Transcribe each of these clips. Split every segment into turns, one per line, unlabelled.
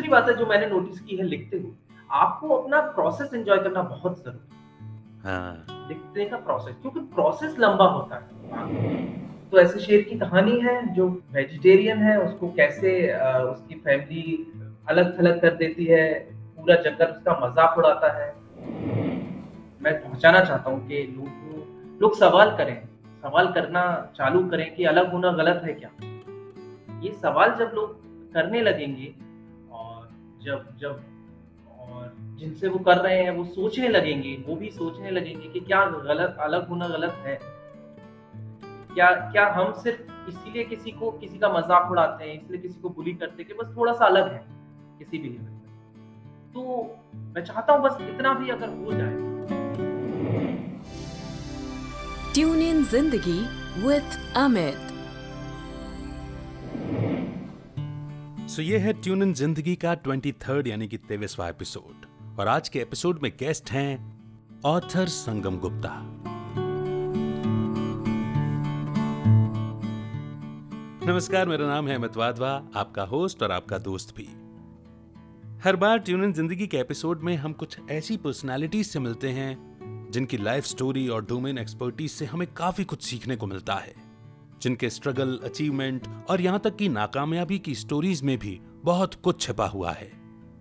दूसरी बात है जो मैंने नोटिस की है लिखते हुए, आपको अपना प्रोसेस एन्जॉय करना बहुत ज़रूरी है।
हाँ।
लिखने का प्रोसेस क्योंकि प्रोसेस लंबा होता है। तो ऐसे शेर की कहानी है जो वेजिटेरियन है उसको कैसे उसकी फैमिली अलग-थलग कर देती है, पूरा जंगल उसका मज़ाक उड़ाता है। मैं पहुंचाना चाहता हूँ कि लोग लोग सवाल करें, सवाल करना चालू करें कि अलग होना गलत है क्या? ये सवाल जब लोग करने लगेंगे जब जब और जिनसे वो कर रहे हैं वो सोचने लगेंगे, वो भी सोचने लगेंगे कि क्या गलत अलग होना गलत है? क्या क्या हम सिर्फ़ इसीलिए किसी को किसी का मज़ाक उड़ाते हैं, इसलिए किसी को बुली करते हैं कि बस थोड़ा-सा अलग है, किसी भी लेवल। तो मैं चाहता हूँ बस इतना भी अगर हो जाए
ट्यून इन ज़िंदगी विथ अमित
सो ये है ट्यून इन ज़िंदगी का ट्वेंटी थर्ड यानी कि तेईसवा एपिसोड और आज के एपिसोड में गेस्ट हैं ऑथर संगम गुप्ता। नमस्कार, मेरा नाम है अमित वाधवा, आपका होस्ट और आपका दोस्त भी। हर बार ट्यून इन ज़िंदगी के एपिसोड में हम कुछ ऐसी पर्सनालिटीज से मिलते हैं जिनकी लाइफ स्टोरी और डोमेन एक्सपर्टीज से हमें काफ़ी कुछ सीखने को मिलता है। जिनके स्ट्रगल अचीवमेंट और यहाँ तक कि नाकामयाबी की स्टोरीज में भी बहुत कुछ छिपा हुआ है,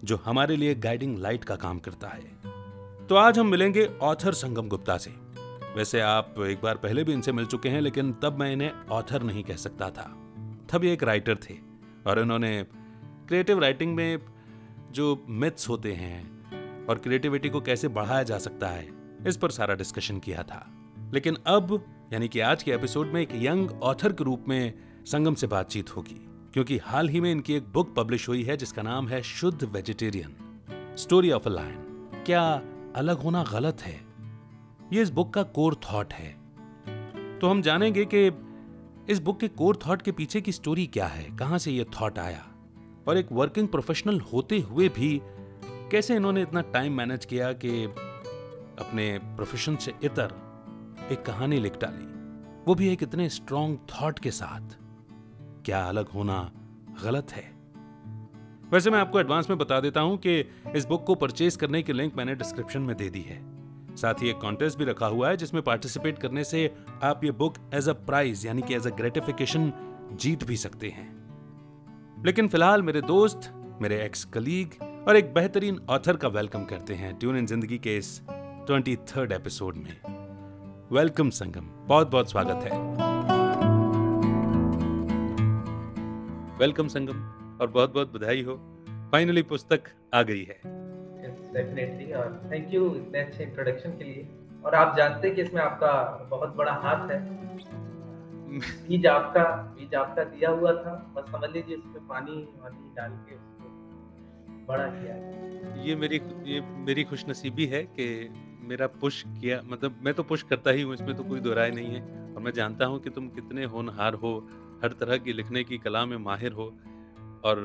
जो हमारे लिए गाइडिंग लाइट का काम करता है। तो आज हम मिलेंगे ऑथर संगम गुप्ता से। वैसे आप एक बार पहले भी इनसे मिल चुके हैं, लेकिन तब मैं इन्हें ऑथर नहीं कह सकता था। तब ये एक राइटर थे और इन्होंने क्रिएटिव राइटिंग में जो मिथ्स होते हैं और क्रिएटिविटी को कैसे बढ़ाया जा सकता है, इस पर सारा डिस्कशन किया था। लेकिन अब यानी कि आज के एपिसोड में एक यंग ऑथर के रूप में संगम से बातचीत होगी, क्योंकि हाल ही में इनकी एक बुक पब्लिश हुई है जिसका नाम है शुद्ध vegetarian story of a lion क्या अलग होना गलत है? ये इस बुक का कोर थॉट है। तो हम जानेंगे कि इस बुक के कोर थॉट के पीछे की स्टोरी क्या है, कहाँ से ये थॉट आया, और एक वर्किंग प्रोफेशनल होते हुए भी कैसे इन्होंने इतना टाइम मैनेज किया कि अपने प्रोफेशन से इतर एक कहानी लिख डाली। वो भी एक इतने स्ट्रॉन्ग थॉट के साथ। क्या अलग होना गलत है? वैसे मैं आपको एडवांस में बता देता हूँ कि इस बुक को परचेज करने की लिंक मैंने डिस्क्रिप्शन में दे दी है। साथ ही एक कॉन्टेस्ट भी रखा हुआ है, जिसमें पार्टिसिपेट करने से आप ये बुक एज अ प्राइज यानी कि एज अ ग्रेटिफिकेशन जीत भी सकते हैं। लेकिन फ़िलहाल मेरे दोस्त, मेरे एक्स कलीग और एक बेहतरीन ऑथर का वेलकम करते हैं। ट्यून इन ज़िंदगी के इस ट्वेंटी एपिसोड में। वेलकम संगम। बहुत बहुत स्वागत है। वेलकम संगम और बहुत बहुत बधाई हो। फाइनली पुस्तक आ गई है।
डेफिनेटली और थैंक यू इतने अच्छे इंट्रोडक्शन के लिए। और आप जानते हैं कि इसमें आपका बहुत बड़ा हाथ है। बीज आपका बीज आपका दिया हुआ था बस समझ लीजिए उसमें पानी वानी डाल के उसको बड़ा किया।
ये मेरी ये मेरी खुशनसीबी है कि मेरा पुश किया मतलब मैं तो पुश करता ही हूँ इसमें तो कोई दो राय नहीं है। और मैं जानता हूँ कि तुम कितने होनहार हो हर तरह की लिखने की कला में माहिर हो। और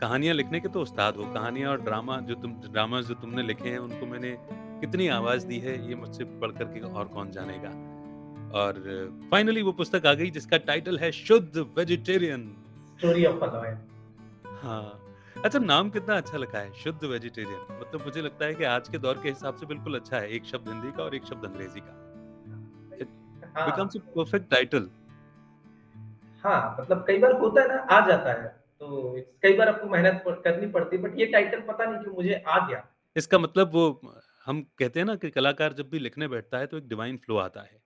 कहानियाँ लिखने के तो उस्ताद हो कहानियाँ और ड्रामा जो तुम ड्रामा जो तुमने लिखे हैं उनको मैंने कितनी आवाज़ दी है ये मुझसे पढ़ करके और कौन जानेगा? और फाइनली वो पुस्तक आ गई जिसका टाइटल है शुद्ध वेजिटेरियन
स्टोरी ऑफ़
हाँ। अच्छा नाम कितना अच्छा लिखा है? शुद्ध वेजिटेरियन। मतलब मुझे लगता है कि आज के दौर के हिसाब से बिल्कुल अच्छा है एक शब्द हिंदी का और एक शब्द अंग्रेज़ी का। बिकम्स अ परफेक्ट टाइटल
हाँ मतलब कई बार होता है ना आ जाता है। तो कई बार आपको मेहनत करनी पड़ती है बट ये टाइटल पता नहीं क्यों मुझे आ गया।
इसका मतलब वो हम कहते हैं ना कि कलाकार जब भी लिखने बैठता है तो एक डिवाइन फ्लो आता है।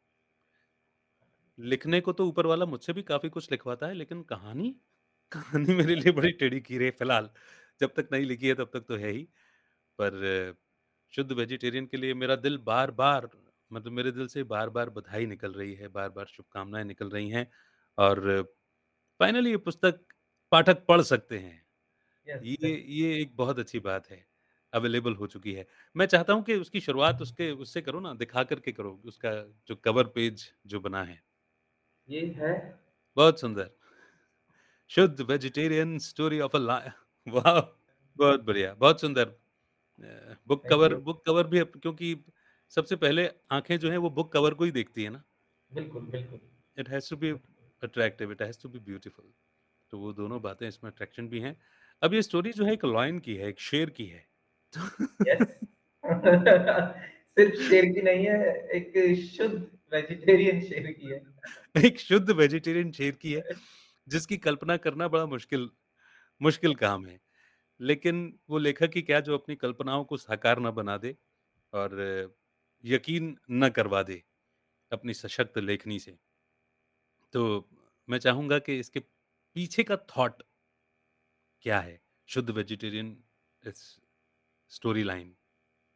लिखने को तो ऊपर वाला मुझसे भी काफ़ी कुछ लिखवाता है लेकिन कहानी कहानी मेरे लिए बड़ी टेढ़ी कीर है फ़िलहाल। जब तक नहीं लिखी है तब तक तो है ही। पर शुद्ध वेजिटेरियन के लिए मेरा दिल बार बार मतलब मेरे दिल से बार बार बधाई निकल रही है बार बार शुभकामनाएँ निकल रही हैं और फाइनली ये पुस्तक पाठक पढ़ सकते हैं।
यस
ये ये एक बहुत अच्छी बात है अवेलेबल हो चुकी है। मैं चाहता हूँ कि उसकी शुरुआत उसके उससे करो ना दिखा करके करो उसका जो कवर पेज जो बना है।
ये है
बहुत सुंदर। शुद्ध वेजिटेरियन स्टोरी ऑफ़ अ वाह बहुत बढ़िया बहुत सुंदर। बुक कवर बुक कवर भी क्योंकि सबसे पहले आँखें जो है वो बुक कवर को ही देखती है ना।
बिल्कुल बिल्कुल।
It has to be attractive it has to be beautiful तो वो दोनों बातें इसमें अट्रैक्शन भी हैं। अब ये स्टोरी जो है एक लायन की है, एक शेर की है। तो
सिर्फ़ शेर की नहीं है, एक शुद्ध वेजिटेरियन शेर की है।
एक शुद्ध वेजिटेरियन शेर की है, जिसकी कल्पना करना बड़ा मुश्किल मुश्किल काम है। लेकिन वो लेखक ही क्या जो अपनी कल्पनाओं को साकार ना बना दे और यकीन ना करवा दे, अपनी सशक्त लेखनी से। तो मैं चाहूँगा कि इसके पीछे का थॉट क्या है? शुद्ध वेजिटेरियन इस स्टोरी लाइन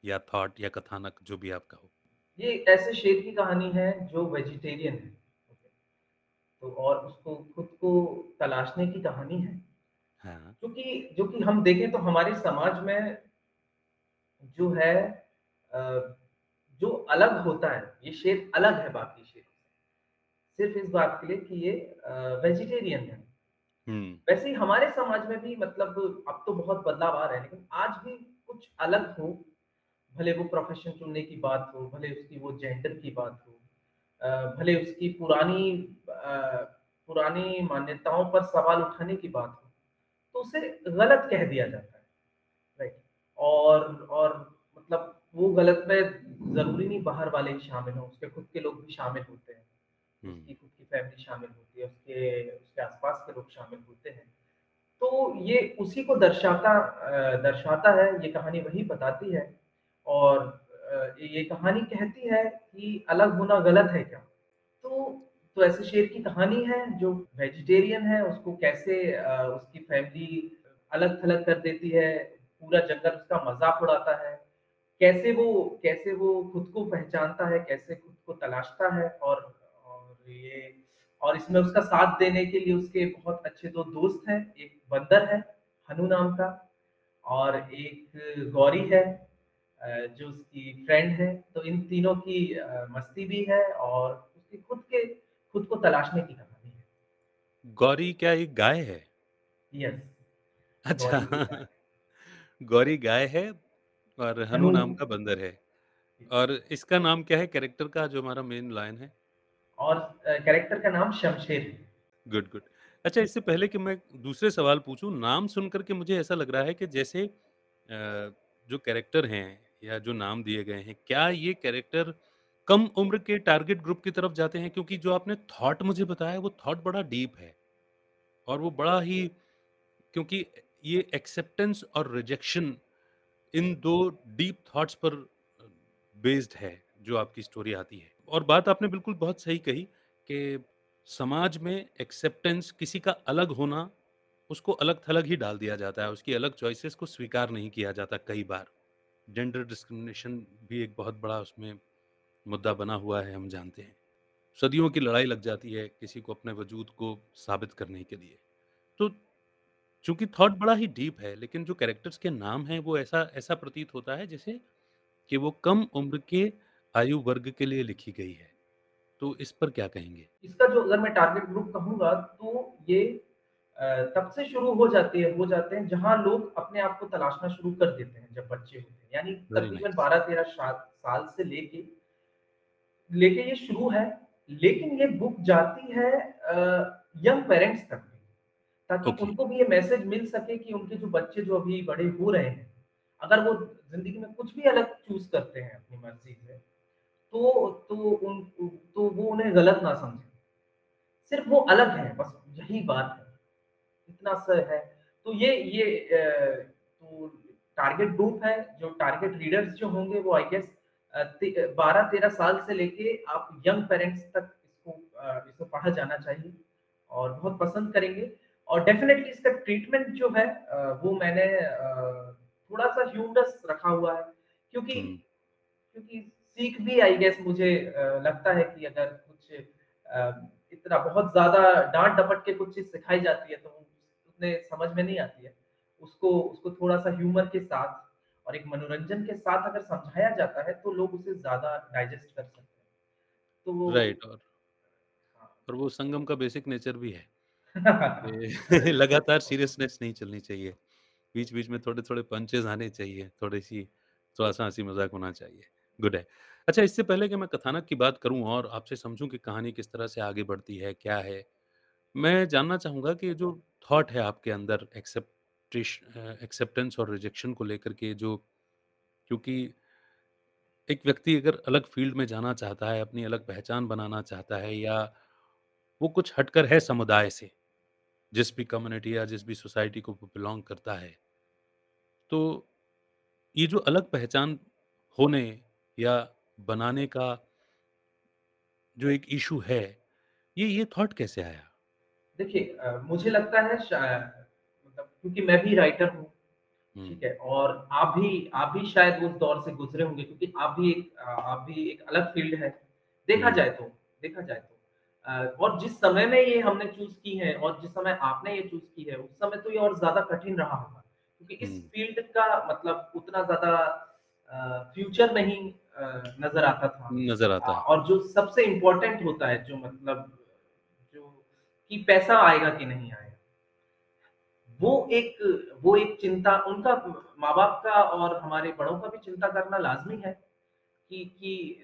या थॉट या कथानक जो भी आपका हो।
ये ऐसे शेर की कहानी है जो वेजिटेरियन है। तो और उसको खुद को तलाशने की कहानी है।
हाँ।
क्योंकि जो कि हम देखें तो हमारे समाज में जो है जो अलग होता है, ये शेर अलग है बाकी शेरों। सिर्फ़ इस बात के लिए कि ये वेजिटेरियन है। वैसे ही हमारे समाज में भी मतलब अब तो बहुत बदलाव आ रहे हैं, लेकिन आज भी कुछ अलग हो, भले वो प्रोफ़ेशन चुनने की बात हो, भले उसकी वो जेंडर की बात हो भले उसकी पुरानी पुरानी मान्यताओं पर सवाल उठाने की बात हो, तो उसे गलत कह दिया जाता है, राइट? और और मतलब वो गलत में ज़रूरी नहीं बाहर वाले ही शामिल हों, उसके खुद के लोग भी शामिल होते हैं। उसकी खुद की फैमिली शामिल होती है, उसके उसके आस-पास के लोग शामिल होते हैं। तो ये उसी को दर्शाता दर्शाता है, ये कहानी वही बताती है और ये कहानी कहती है कि अलग होना गलत है क्या? तो तो ऐसे शेर की कहानी है जो वेजिटेरियन है, उसको कैसे उसकी फैमिली अलग-थलग कर देती है, पूरा जंगल उसका मज़ाक उड़ाता है। कैसे वो कैसे वो खुद को पहचानता है, कैसे खुद को तलाशता है और और ये और इसमें उसका साथ देने के लिए उसके बहुत अच्छे दो दोस्त हैं, एक बंदर है, हनु नाम का और एक गौरी है जो उसकी फ्रेंड है। तो इन तीनों की मस्ती भी है और उसकी खुद के खुद को तलाशने की कहानी है।
गौरी क्या एक गाय है?
यस,
अच्छा।
गौरी गाय है।
गौरी गाय है और हनु नाम का बंदर है। और इसका नाम क्या है कैरेक्टर का जो हमारा मेन लायन है?
और कैरेक्टर का नाम शमशेर है।
Good, good. अच्छा इससे पहले कि मैं दूसरे सवाल पूछूँ, नाम सुनकर के मुझे ऐसा लग रहा है कि जैसे जो कैरेक्टर हैं या जो नाम दिए गए हैं, क्या ये कैरेक्टर कम उम्र के टारगेट ग्रुप की तरफ़ जाते हैं? क्योंकि जो आपने थॉट मुझे बताया वो थॉट बड़ा डीप है और वो बड़ा ही क्योंकि ये एक्सेप्टेंस और रिजेक्शन इन 2 डीप थॉट्स पर बेस्ड है, जो आपकी स्टोरी आती है। और बात आपने बिल्कुल बहुत सही कही कि समाज में एक्सेप्टेंस किसी का अलग होना, उसको अलग-थलग ही डाल दिया जाता है, उसकी अलग चॉइसेस को स्वीकार नहीं किया जाता कई बार। जेंडर डिस्क्रिमिनेशन भी एक बहुत बड़ा उसमें मुद्दा बना हुआ है, हम जानते हैं। सदियों की लड़ाई लग जाती है किसी को अपने वजूद को साबित करने के लिए। तो चूँकि थॉट बड़ा ही डीप है, लेकिन जो कैरेक्टर्स के नाम हैं वो ऐसा ऐसा प्रतीत होता है जैसे कि वो कम उम्र के आयु वर्ग के लिए लिखी गई है। तो इस पर क्या कहेंगे?
इसका जो अगर मैं टारगेट ग्रुप कहूँगा तो ये तब से शुरू हो जाती है हो जाते हैं जहाँ लोग अपने आप को तलाशना शुरू कर देते हैं जब बच्चे होते हैं। यानी तकरीबन बारह तेरह साल से लेके लेके ये शुरू है, लेकिन ये बुक जाती है यंग पेरेंट्स तक भी, ताकि
ओके,
उनको भी ये मैसेज मिल सके कि उनके जो बच्चे जो अभी बड़े हो रहे हैं, अगर वो ज़िंदगी में कुछ भी अलग चूज़ करते हैं अपनी मर्ज़ी से, तो तो उन तो वो उन्हें गलत ना समझे सिर्फ़ वो अलग है बस यही बात है। इतना सा है। तो ये ये तो टारगेट ग्रुप है, जो टारगेट रीडर्स जो होंगे वो आई गेस अ, ति 12-13 साल से लेके आप यंग पेरेंट्स तक इसको इसको पढ़ा जाना चाहिए और बहुत पसंद करेंगे और डेफ़िनेटली इसका ट्रीटमेंट जो है वो मैंने थोड़ा-सा ह्यूमरस रखा हुआ है क्योंकि क्योंकि सीख भी आई गेस मुझे लगता है कि अगर कुछ इतना बहुत ज़्यादा डांट डपट के कुछ चीज़ सिखाई जाती है, तो वो उतने समझ में नहीं आती है। उसको उसको थोड़ा-सा ह्यूमर के साथ और एक मनोरंजन के साथ अगर समझाया जाता है, तो लोग उसे ज़्यादा डाइजेस्ट कर सकते हैं। तो
राइट और
हाँ।
और वो संगम का बेसिक नेचर भी है लगातार सीरियसनेस नहीं चलनी चाहिए। बीच-बीच में थोड़े-थोड़े पंचेज़ आने चाहिए, थोड़ी-सी थोड़ा-सा हँसी-मज़ाक होना चाहिए। गुड है। अच्छा इससे पहले कि मैं कथानक की बात करूँ और आपसे समझूँ कि कहानी किस तरह से आगे बढ़ती है, क्या है? मैं जानना चाहूँगा कि जो थॉट है आपके अंदर एक्सेप्टेंस एक्सेप्टेंस और रिजेक्शन को लेकर के जो क्योंकि एक व्यक्ति अगर अलग फ़ील्ड में जाना चाहता है, अपनी अलग पहचान बनाना चाहता है या वो कुछ हटकर है समुदाय से, जिस भी कम्युनिटी या जिस भी सोसाइटी को वो बिलॉन्ग करता है। तो ये जो अलग पहचान होने या बनाने का जो एक इश्यू है, ये ये थॉट कैसे आया?
देखिए मुझे लगता है मतलब क्योंकि मैं भी राइटर हूँ, ठीक है? और आप भी आप भी शायद उस दौर से गुज़रे होंगे क्योंकि आप भी एक आप भी एक अलग फ़ील्ड है, देखा जाए तो देखा जाए तो। और जिस समय में ये हमने चूज़ की है और जिस समय आपने ये चूज़ की है, उस समय तो ये और ज़्यादा कठिन रहा होगा। क्योंकि इस फ़ील्ड का मतलब उतना ज़्यादा फ्यूचर नहीं नज़र आता था।
नज़र आता
और जो सबसे इम्पोर्टेंट होता है, जो मतलब कि पैसा आएगा कि नहीं आएगा। वो एक वो एक चिंता उनका माँ-बाप का और हमारे बड़ों का भी चिंता करना लाज़मी है कि कि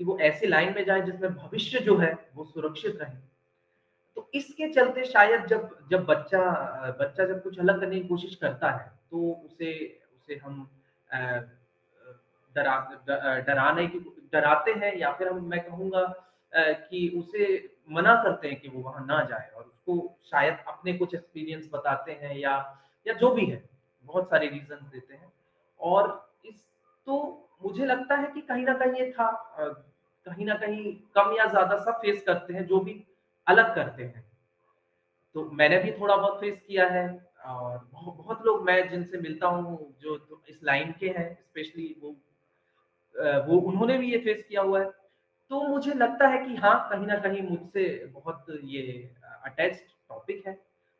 कि वो ऐसी लाइन में जाएँ जिसमें भविष्य जो है वो सुरक्षित रहे। तो इसके चलते शायद जब जब बच्चा बच्चा जब कुछ अलग करने की कोशिश करता है, तो उसे उसे हम डरा डराने की डराते हैं या फिर हम मैं कहूँगा कि उसे मना करते हैं कि वो वहाँ ना जाए और उसको शायद अपने कुछ एक्सपीरियंस बताते हैं या या जो भी है, बहुत सारे रीजन देते हैं। और इस तो मुझे लगता है कि कहीं ना कहीं ये था कहीं ना कहीं कम या ज़्यादा सब फेस करते हैं, जो भी अलग करते हैं। तो मैंने भी थोड़ा बहुत फेस किया है और बहु बहुत लोग मैं जिनसे मिलता हूँ जो तो इस लाइन के हैं स्पेशली वो वो उन्होंने भी ये फेस किया हुआ है। तो मुझे लगता है कि हाँ, कहीं ना कहीं मुझसे बहुत ये अटैच टॉपिक है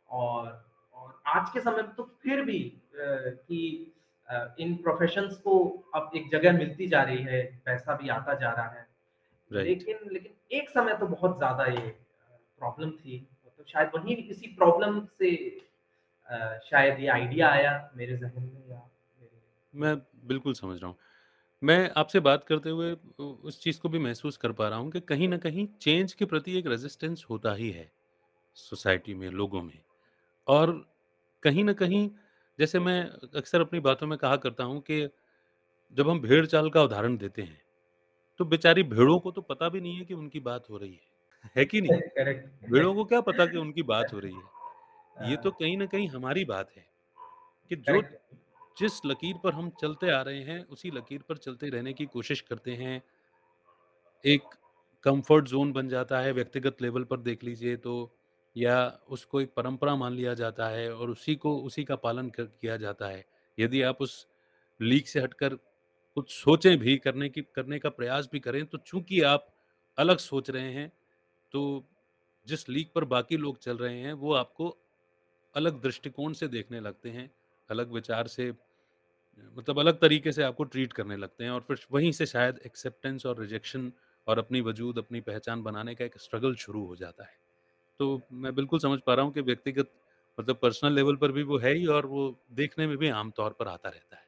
और और आज के समय में तो फिर भी कि इन प्रोफ़ेशंस को अब एक जगह मिलती जा रही है, पैसा भी आता जा रहा है। लेकिन लेकिन एक समय तो बहुत ज़्यादा ये प्रॉब्लम थी, तो शायद वही इसी प्रॉब्लम से शायद ये आइडिया आया मेरे ज़हन में या मेरे
मैं बिल्कुल समझ रहा हूँ। मैं आपसे बात करते हुए उ उस चीज़ को भी महसूस कर पा रहा हूँ कि कहीं न कहीं चेंज के प्रति एक रेज़िस्टेंस होता ही है, सोसाइटी में, लोगों में। और कहीं न कहीं जैसे मैं अक्सर अपनी बातों में कहा करता हूँ कि जब हम भेड़-चाल का उदाहरण देते हैं, तो बेचारी भेड़ों को तो पता भी नहीं है कि उनकी बात हो रही है। है कि नहीं? भेड़ों को क्या पता कि उनकी बात हो रही है? ये तो कहीं न कहीं हमारी बात है कि जो
करेक्ट
जिस लकीर पर हम चलते आ रहे हैं, उसी लकीर पर चलते रहने की कोशिश करते हैं। एक कम्फ़र्ट ज़ोन बन जाता है, व्यक्तिगत लेवल पर देख लीजिए तो या उसको एक परंपरा मान लिया जाता है और उसी को उसी का पालन कर किया जाता है। यदि आप उस लीक से हटकर कुछ सोचें भी, करने की करने का प्रयास भी करें, तो चूँकि आप अलग सोच रहे हैं, तो जिस लीक पर बाकी लोग चल रहे हैं, वो आपको अलग दृष्टिकोण से देखने लगते हैं, अलग विचार से मतलब अलग तरीके से आपको ट्रीट करने लगते हैं और फिर वहीं से शायद एक्सेप्टेंस और रिजेक्शन और अपनी वजूद, अपनी पहचान बनाने का एक स्ट्रगल शुरू हो जाता है। तो मैं बिल्कुल समझ पा रहा हूँ कि व्यक्तिगत मतलब पर्सनल लेवल पर भी वो है ही और वो देखने में भी आमतौर पर आता रहता है।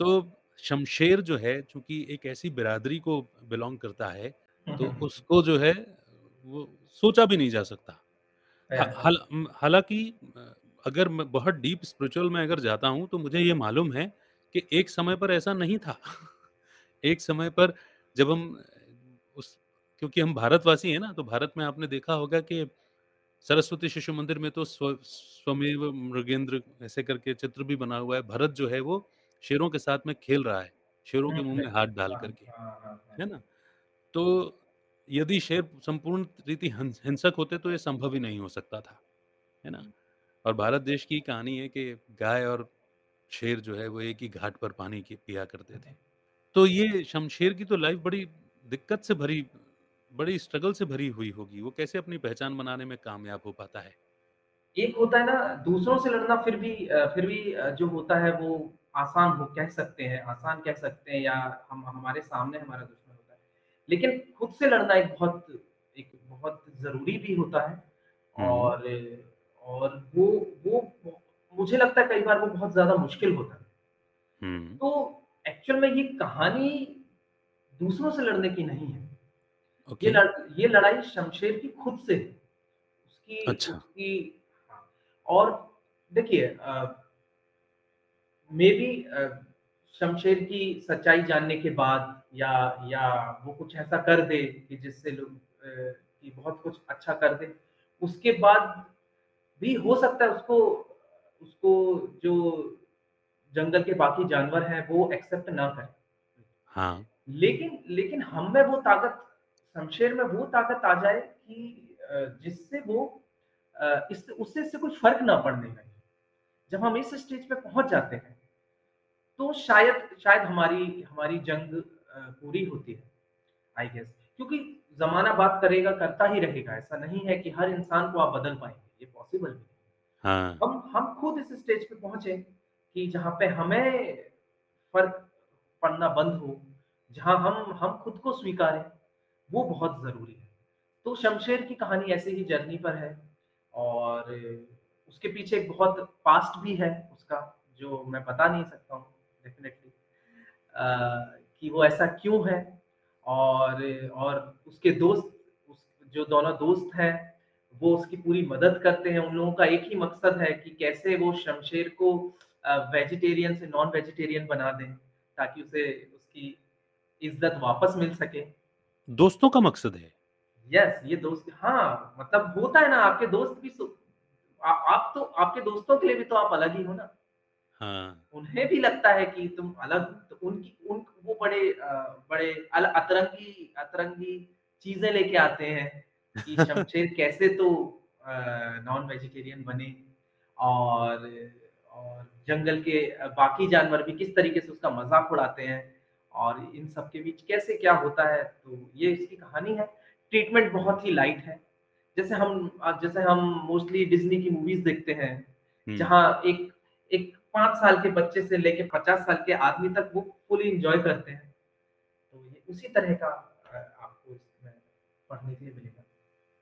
तो शमशेर जो है चूँकि एक ऐसी बिरादरी को बिलोंग करता है, तो उसको जो है वो सोचा भी नहीं जा सकता। हालाँकि अगर मैं बहुत डीप स्पिरिचुअल में अगर जाता हूँ, तो मुझे ये मालूम है कि एक समय पर ऐसा नहीं था। एक समय पर जब हम उस क्योंकि हम भारतवासी हैं ना, तो भारत में आपने देखा होगा कि सरस्वती शिशु मंदिर में तो स्व स्वमेव मृगेंद्र ऐसे करके चित्र भी बना हुआ है। भरत जो है वो शेरों के साथ में खेल रहा है, शेरों के मुँह में हाथ। डाल
हाँ,
कर के,
हाँ, हाँ, हाँ।
है ना? तो यदि शेर संपूर्ण रीति हिंसक होते तो ये संभव ही नहीं हो सकता था, है ना? और भारत देश की कहानी है कि गाय और शेर जो है वो एक ही घाट पर पानी की पिया करते थे। तो ये शमशेर की तो लाइफ़ बड़ी दिक्कत से भरी बड़ी स्ट्रगल से भरी हुई होगी। वो कैसे अपनी पहचान बनाने में कामयाब हो पाता है?
एक होता है ना दूसरों से लड़ना फिर भी फिर भी जो होता है वो आसान हो कह सकते हैं आसान कह सकते हैं या हम हमारे सामने हमारा दुश्मन होता है। लेकिन खुद से लड़ना एक बहुत एक बहुत ज़रूरी भी होता है और और वो वो मुझे लगता है कई बार वो बहुत ज़्यादा मुश्किल होता है। तो एक्चुअल में ये कहानी दूसरों से लड़ने की नहीं है। ये लड़ ये लड़ाई शमशेर की खुद से है। उसकी
अच्छा।
उसकी हाँ, और देखिए मे बी शमशेर की सच्चाई जानने के बाद या या वो कुछ ऐसा कर दे कि जिससे लोग कि बहुत कुछ अच्छा कर दे उसके बाद भी हो सकता है उसको उसको जो जंगल के बाकी जानवर हैं वो एक्सेप्ट ना करें।
हाँ।
लेकिन लेकिन हम में वो ताकत शमशेर में वो ताकत आ जाए कि जिससे वो इससे उससे इससे कुछ फ़र्क ना पड़ने लगे। जब हम इस स्टेज पे पहुँच जाते हैं तो शायद शायद हमारी हमारी जंग पूरी होती है आई गेस क्योंकि जमाना बात करेगा करता ही रहेगा। ऐसा नहीं है कि हर इंसान को आप बदल पाएँगे। ये पॉसिबल नहीं
हाँ।
हम हम खुद इस स्टेज पे पहुँचे कि जहाँ पे हमें फ़र्क पड़ना बंद हो जहाँ हम हम खुद को स्वीकारें वो बहुत ज़रूरी है तो शमशेर की कहानी ऐसे ही जर्नी पर है और उसके पीछे एक बहुत पास्ट भी है उसका जो मैं बता नहीं सकता हूँ डेफिनेटली कि वो ऐसा क्यों है और और उसके दोस्त उस जो दोनों दोस्त हैं वो उसकी पूरी मदद करते हैं। उन लोगों का एक ही मकसद है कि कैसे वो शमशेर को वेजिटेरियन से नॉन वेजिटेरियन बना दें ताकि उसे उसकी इज़्ज़त वापस मिल सके।
दोस्तों का मकसद है।
यस ये दोस्त हाँ मतलब होता है ना आपके दोस्त भी आ, आप तो आपके दोस्तों के लिए भी तो आप अलग ही हो ना।
हाँ।
उन्हें भी लगता है कि तुम अलग तो उनकी उन वो बड़े बड़े अल, अतरंगी अतरंगी चीज़ें लेके आते हैं। कि शमशेर कैसे तो नॉन वेजिटेरियन बने और और जंगल के बाकी जानवर भी किस तरीके से उसका मज़ाक उड़ाते हैं और इन सब के बीच कैसे क्या होता है तो ये इसकी कहानी है। ट्रीटमेंट बहुत ही लाइट है। जैसे हम जैसे हम मोस्टली डिज्नी की मूवीज़ देखते हैं हम्म। जहाँ एक एक पाँच साल के बच्चे से लेके पचास साल के आदमी तक वो फुली इंजॉय करते हैं। तो ये उसी तरह का आपको इसमें पढ़ने के लिए मिलेगा।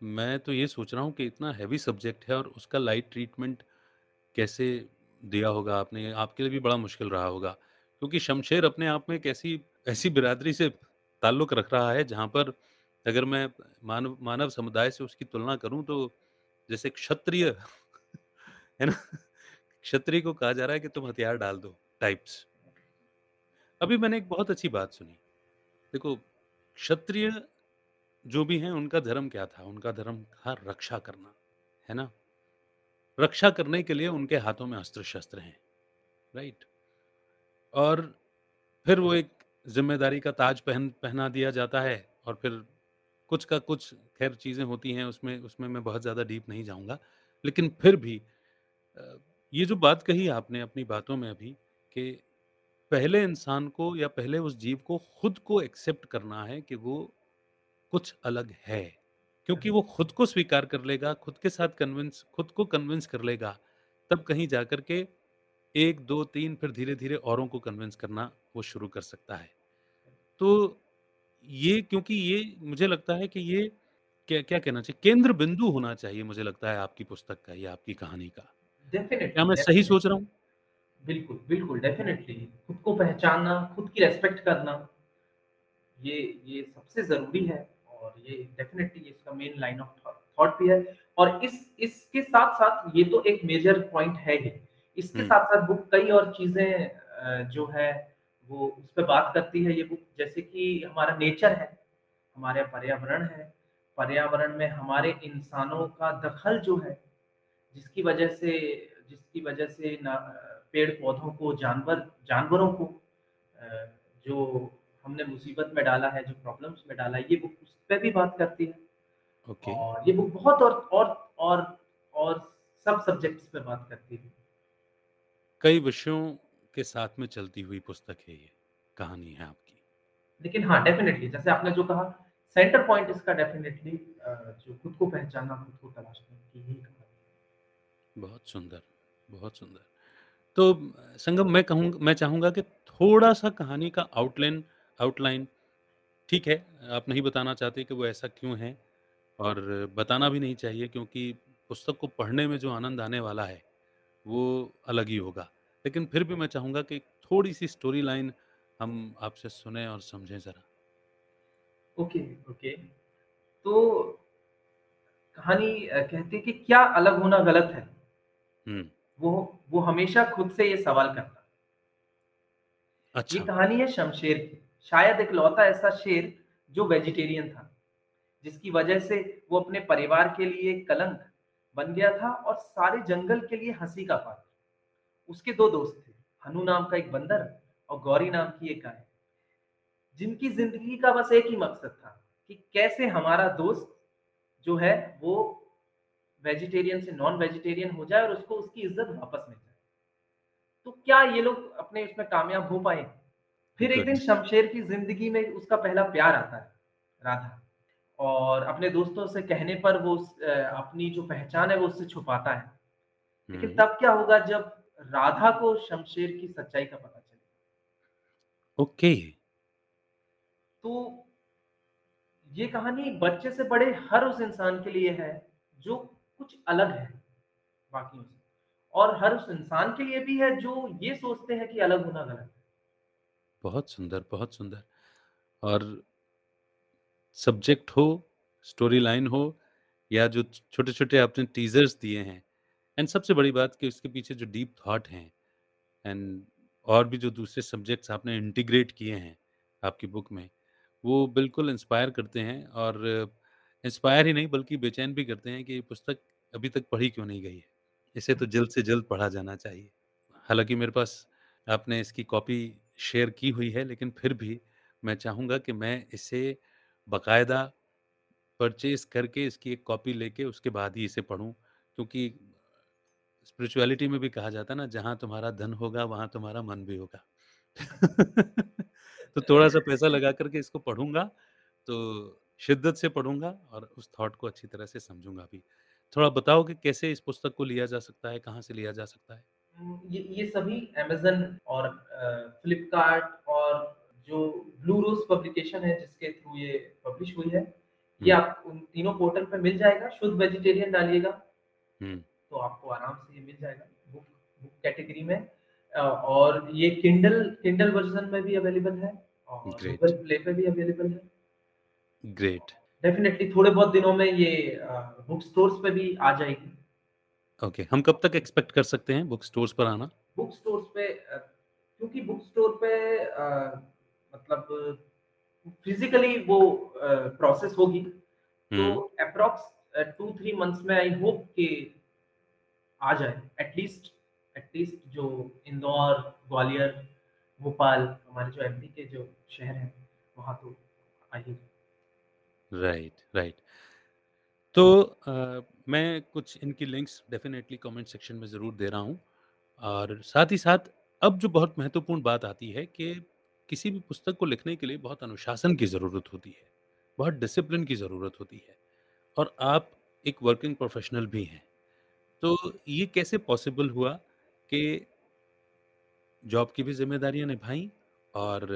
मैं तो ये सोच रहा हूँ कि इतना हैवी सब्जेक्ट है और उसका लाइट ट्रीटमेंट कैसे दिया होगा आपने? आपके लिए भी बड़ा मुश्किल रहा होगा। क्योंकि शमशेर अपने आप में एक ऐसी ऐसी बिरादरी से ताल्लुक रख रहा है, जहाँ पर अगर मैं मानव मानव समुदाय से उसकी तुलना करूँ तो जैसे क्षत्रिय, है ना? क्षत्रिय को कहा जा रहा है कि तुम हथियार डाल दो टाइप्स अभी मैंने एक बहुत अच्छी बात सुनी। देखो, क्षत्रिय जो भी हैं, उनका धर्म क्या था? उनका धर्म था रक्षा करना, है ना? रक्षा करने के लिए उनके हाथों में अस्त्र शस्त्र हैं राइट और फिर वो एक ज़िम्मेदारी का ताज पहन, पहना दिया जाता है और फिर कुछ का कुछ खैर चीज़ें होती हैं, उसमें उसमें मैं बहुत ज़्यादा डीप नहीं जाऊँगा, लेकिन फिर भी ये जो बात कही आपने अपनी बातों में अभी कि पहले इंसान को या पहले उस जीव को खुद को एक्सेप्ट करना है कि वो कुछ अलग है क्योंकि वो खुद को स्वीकार कर लेगा खुद के साथ कन्विंस खुद को कन्विंस कर लेगा तब कहीं जाकर के एक दो तीन फिर धीरे धीरे औरों को कन्विंस करना वो शुरू कर सकता है। तो ये क्योंकि ये मुझे लगता है कि ये क्या क्या कहना चाहिए? केंद्र बिंदु होना चाहिए मुझे लगता है आपकी पुस्तक का या आपकी कहानी का। क्या मैं सही सोच रहा हूँ?
बिल्कुल बिल्कुल डेफिनेटली खुद को पहचानना खुद की रेस्पेक्ट करना ये ये सबसे ज़रूरी है। और ये डेफिनेटली इसका मेन लाइन ऑफ़ थॉट भी है। और इस इसके साथ साथ ये तो एक मेजर पॉइंट है ही। इसके हम्म। साथ साथ बुक कई और चीज़ें जो है वो उस पर बात करती है ये बुक जैसे कि हमारा नेचर है हमारे पर्यावरण है पर्यावरण में हमारे इंसानों का दखल जो है जिसकी वजह से जिसकी वजह से ना पेड़ पौधों को जानवर जानवरों को जो हमने मुसीबत में डाला है जो प्रॉब्लम्स में डाला है ये बुक उस पर भी बात करती है।
Okay.
और ये बुक बहुत और और और और सब सब्जेक्ट्स पे बात करती है।
कई विषयों के साथ में चलती हुई पुस्तक है ये कहानी है आपकी।
लेकिन हाँ डेफिनेटली जैसे आपने जो कहा सेंटर पॉइंट इसका डेफिनेटली जो खुद को पहचानना खुद को तलाशने की ही। कहानी
बहुत सुंदर बहुत सुंदर। तो संगम मैं कहूँगा मैं चाहूँगा कि थोड़ा सा कहानी का आउटलाइन आउटलाइन ठीक है आप नहीं बताना चाहते कि वो ऐसा क्यों है और बताना भी नहीं चाहिए क्योंकि पुस्तक को पढ़ने में जो आनंद आने वाला है वो अलग ही होगा लेकिन फिर भी मैं चाहूँगा कि थोड़ी सी स्टोरी लाइन हम आपसे सुने और समझें ज़रा
ओके ओके तो कहानी कहती है कि क्या अलग होना गलत है वो वो हमेशा खुद से ये सवाल करता। अच्छा ये
अच्छा।
कहानी है शमशेर की। शायद एक लौता ऐसा शेर जो वेजिटेरियन था, जिसकी वजह से वो अपने परिवार के लिए कलंक बन गया था और सारे जंगल के लिए हँसी का पात्र। उसके 2 दोस्त थे, हनु नाम का एक बंदर और गौरी नाम की एक गाय, जिनकी ज़िंदगी का बस एक ही मकसद था कि कैसे हमारा दोस्त जो है वो वेजिटेरियन से नॉन वेजिटेरियन हो जाए और उसको उसकी इज़्ज़त वापस मिल जाए। तो क्या ये लोग अपने उसमें कामयाब हो पाए? फिर एक दिन शमशेर की ज़िंदगी में उसका पहला प्यार आता है, राधा। और अपने दोस्तों से कहने पर वो अपनी जो पहचान है वो उससे छुपाता है। लेकिन तब क्या होगा जब राधा को शमशेर की सच्चाई का पता चले।
ओके।
तो ये कहानी बच्चे से बड़े हर उस इंसान के लिए है, जो कुछ अलग है बाकियों से और हर उस इंसान के लिए भी है जो ये सोचते हैं कि अलग होना गलत है।
बहुत सुंदर, बहुत सुंदर। और सब्जेक्ट हो, स्टोरी लाइन हो या जो छोटे-छोटे आपने टीज़र्स दिए हैं एंड सबसे बड़ी बात कि उसके पीछे जो डीप थॉट हैं एंड और भी जो दूसरे सब्जेक्ट्स आपने इंटीग्रेट किए हैं आपकी बुक में, वो बिल्कुल इंस्पायर करते हैं और इंस्पायर ही नहीं बल्कि बेचैन भी करते हैं कि ये पुस्तक अभी तक पढ़ी क्यों नहीं गई है। इसे तो जल्द से जल्द पढ़ा जाना चाहिए। हालाँकि मेरे पास आपने इसकी कॉपी शेयर की हुई है, लेकिन फिर भी मैं चाहूँगा कि मैं इसे बाकायदा परचेज़ करके इसकी एक कॉपी लेके उसके बाद ही इसे पढ़ूँ क्योंकि स्पिरिचुअलिटी में भी कहा जाता है ना, जहाँ तुम्हारा धन होगा, वहाँ तुम्हारा मन भी होगा। तो थोड़ा-सा पैसा लगा कर के इसको पढ़ूँगा, तो शिद्दत से पढ़ूँगा और उस थॉट को अच्छी तरह से समझूँगा भी। थोड़ा बताओ कि कैसे इस पुस्तक को लिया जा सकता है, कहाँ से लिया जा सकता है?
ये ये सभी अमेज़न और फ्लिपकार्ट और जो ब्लू रोज़ पब्लिकेशन है जिसके थ्रू ये पब्लिश हुई है, ये आप उन तीनों पोर्टल पे मिल जाएगा। शुद्ध वेजिटेरियन डालिएगा, तो आपको आराम से ये मिल जाएगा बुक बुक कैटेगरी में। और ये किंडल किंडल वर्ज़न में भी अवेलेबल है और गूगल प्ले पे भी अवेलेबल है।
ग्रेट।
डेफ़िनेटली थोड़े बहुत दिनों में ये बुक स्टोर्स पे भी आ जाएगी।
ओके, हम कब तक एक्सपेक्ट कर सकते हैं बुक स्टोर्स पर आना?
बुक स्टोर्स पे क्योंकि बुक स्टोर पे मतलब फिज़िकली वो प्रोसेस होगी, तो
हुँ,
एप्रॉक्स अ, 2-3 मंथ्स में आई होप कि आ जाए एटलीस्ट एटलीस्ट जो इंदौर, ग्वालियर, भोपाल हमारे जो एमपी के जो शहर हैं, वहाँ तो आ ही
राइट, राइट। तो अ, मैं कुछ इनकी लिंक्स डेफ़िनेटली कमेंट सेक्शन में ज़रूर दे रहा हूँ और साथ ही साथ अब जो बहुत महत्वपूर्ण बात आती है कि किसी भी पुस्तक को लिखने के लिए बहुत अनुशासन की ज़रूरत होती है, बहुत डिसिप्लिन की ज़रूरत होती है और आप एक वर्किंग प्रोफ़ेशनल भी हैं। तो ये कैसे पॉसिबल हुआ कि जॉब की भी ज़िम्मेदारियाँ निभाई और